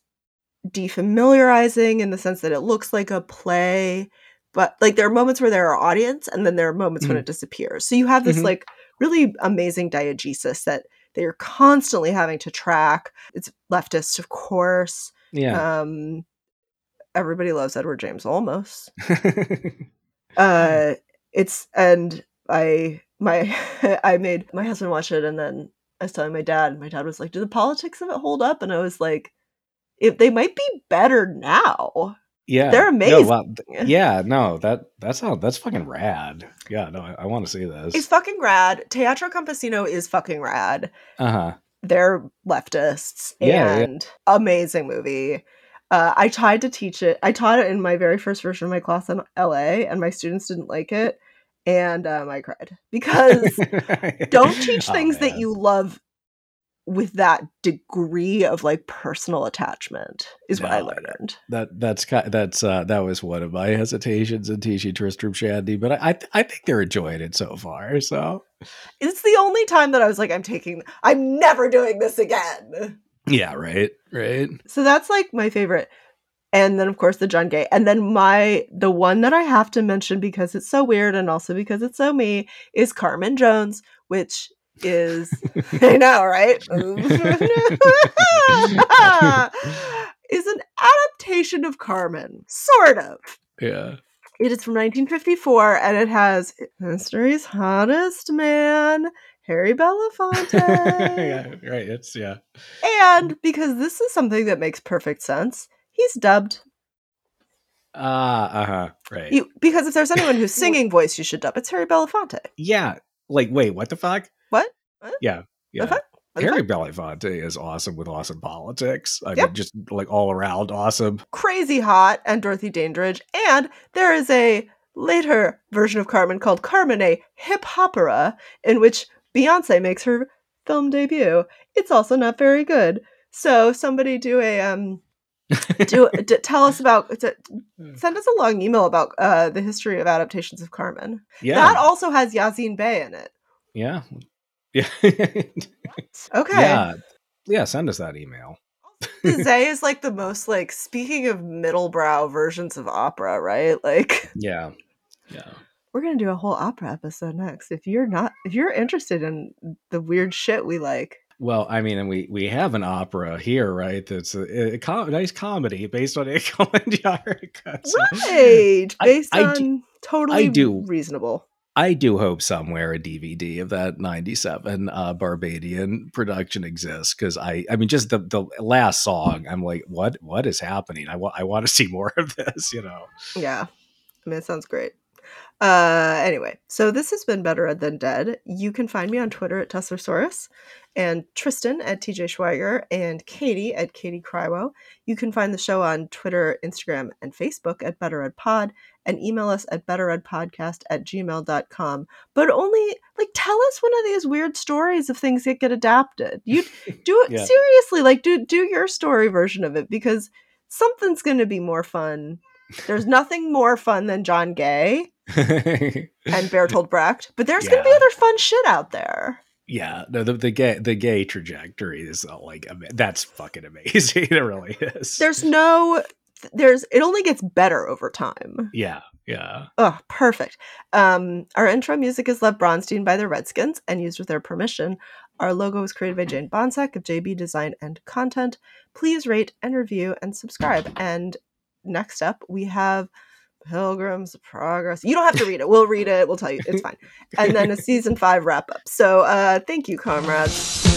[SPEAKER 1] defamiliarizing in the sense that it looks like a play, but like there are moments where there are audience, and then there are moments when
[SPEAKER 2] Mhm.
[SPEAKER 1] it disappears. So you have this
[SPEAKER 2] Mhm.
[SPEAKER 1] like really amazing diegesis that they are constantly having to track. It's leftist, of course.
[SPEAKER 2] Yeah.
[SPEAKER 1] Um, everybody loves Edward James Olmos Uh, it's and I my I made my husband watch it, and then I was telling my dad. and My dad was like, "Do the politics of it hold up?" And I was like, "If they might be better now."
[SPEAKER 2] Yeah.
[SPEAKER 1] They're
[SPEAKER 2] No,
[SPEAKER 1] amazing.
[SPEAKER 2] wow, th- yeah, no, that that's how that's fucking rad. Yeah, no, I, I want to see this.
[SPEAKER 1] It's fucking rad. Teatro Campesino is fucking rad.
[SPEAKER 2] Uh huh.
[SPEAKER 1] They're leftists
[SPEAKER 2] Yeah, yeah.
[SPEAKER 1] and amazing movie. Uh, I tried to teach it. I taught it in my very first version of my class in LA, and my students didn't like it, and um, I cried because don't teach
[SPEAKER 2] Oh,
[SPEAKER 1] things that you love with that degree of like personal attachment is what I
[SPEAKER 2] No, I know.
[SPEAKER 1] learned.
[SPEAKER 2] that that's that's uh that was one of my hesitations in teaching Tristram Shandy, but I I, th- I think they're enjoying it so far. So
[SPEAKER 1] It's the only time that I was like, I'm taking, I'm never doing this again.
[SPEAKER 2] yeah, right, right.
[SPEAKER 1] So that's like my favorite. and then of course the John Gay. And then my the one that I have to mention because it's so weird and also because it's so me is Carmen Jones, which is I know, right? is an adaptation of Carmen, sort of.
[SPEAKER 2] Yeah.
[SPEAKER 1] It is from 1954 and it has history's hottest man, Harry Belafonte.
[SPEAKER 2] yeah, right. It's yeah.
[SPEAKER 1] And because this is something that makes perfect sense, he's dubbed.
[SPEAKER 2] Ah, uh, uh-huh. Right.
[SPEAKER 1] You, because if there's anyone who's singing voice you should dub, it's Harry Belafonte.
[SPEAKER 2] Yeah. Like, wait, what the fuck?
[SPEAKER 1] What? what?
[SPEAKER 2] Yeah. Yeah.
[SPEAKER 1] What
[SPEAKER 2] Harry? Belafonte is awesome with awesome politics. I
[SPEAKER 1] Yep.
[SPEAKER 2] mean, just like all around awesome.
[SPEAKER 1] Crazy hot and Dorothy Dandridge. And there is a later version of Carmen called Carmen, a hip opera, in which Beyonce makes her film debut. It's also not very good. So somebody do a um do d- tell us about d- send us a long email about uh the history of adaptations of Carmen.
[SPEAKER 2] Yeah.
[SPEAKER 1] That also has Yasiin Bey in it.
[SPEAKER 2] yeah. Yeah.
[SPEAKER 1] Okay.
[SPEAKER 2] Yeah. Yeah. Send us that email.
[SPEAKER 1] Zay is like the most like speaking of middlebrow versions of opera, right? Like
[SPEAKER 2] Yeah. Yeah.
[SPEAKER 1] we're gonna do a whole opera episode next. If you're not if you're interested in the weird shit we like.
[SPEAKER 2] Well, I mean, and we we have an opera here, right? That's a, a, com- nice comedy based on Inkle and Yarico. So
[SPEAKER 1] Right.
[SPEAKER 2] I-
[SPEAKER 1] Based
[SPEAKER 2] I
[SPEAKER 1] on
[SPEAKER 2] do-
[SPEAKER 1] totally
[SPEAKER 2] I do.
[SPEAKER 1] reasonable.
[SPEAKER 2] I do hope somewhere a DVD of that '97 uh, Barbadian production exists because I, I mean, just the the last song, I'm like, what what is happening? I want I want to see more of this, you know.
[SPEAKER 1] Yeah. I mean, it sounds great. Uh, anyway, so this has been Better Than Dead. You can find me on Twitter at Tessersaurus and Tristan at TJ Schweiger and Katie at Katie Crywo. You can find the show on Twitter, Instagram, and Facebook at Better Ed Pod and email us at betteredpodcast at gmail.com. But only, like, tell us one of these weird stories of things that get adapted. You do it
[SPEAKER 2] Yeah.
[SPEAKER 1] seriously, like, do, do your story version of it because something's going to be more fun. There's nothing more fun than John Gay and Bertolt Brecht, but there's going to be other fun shit out there.
[SPEAKER 2] yeah, no, the the gay the gay trajectory is uh, like that's fucking amazing. it really is.
[SPEAKER 1] There's no, there's, it only gets better over time.
[SPEAKER 2] yeah, yeah.
[SPEAKER 1] Oh, perfect. Um, our intro music is Lev Bronstein by the Redskins and used with their permission. Our logo was created by Jane Bonsack of JB Design and Content. Please rate and review and subscribe. And next up, we have Pilgrim's Progress. You don't have to read it. We'll read it. We'll tell you. It's fine. And then a season five wrap up. So uh, thank you, comrades.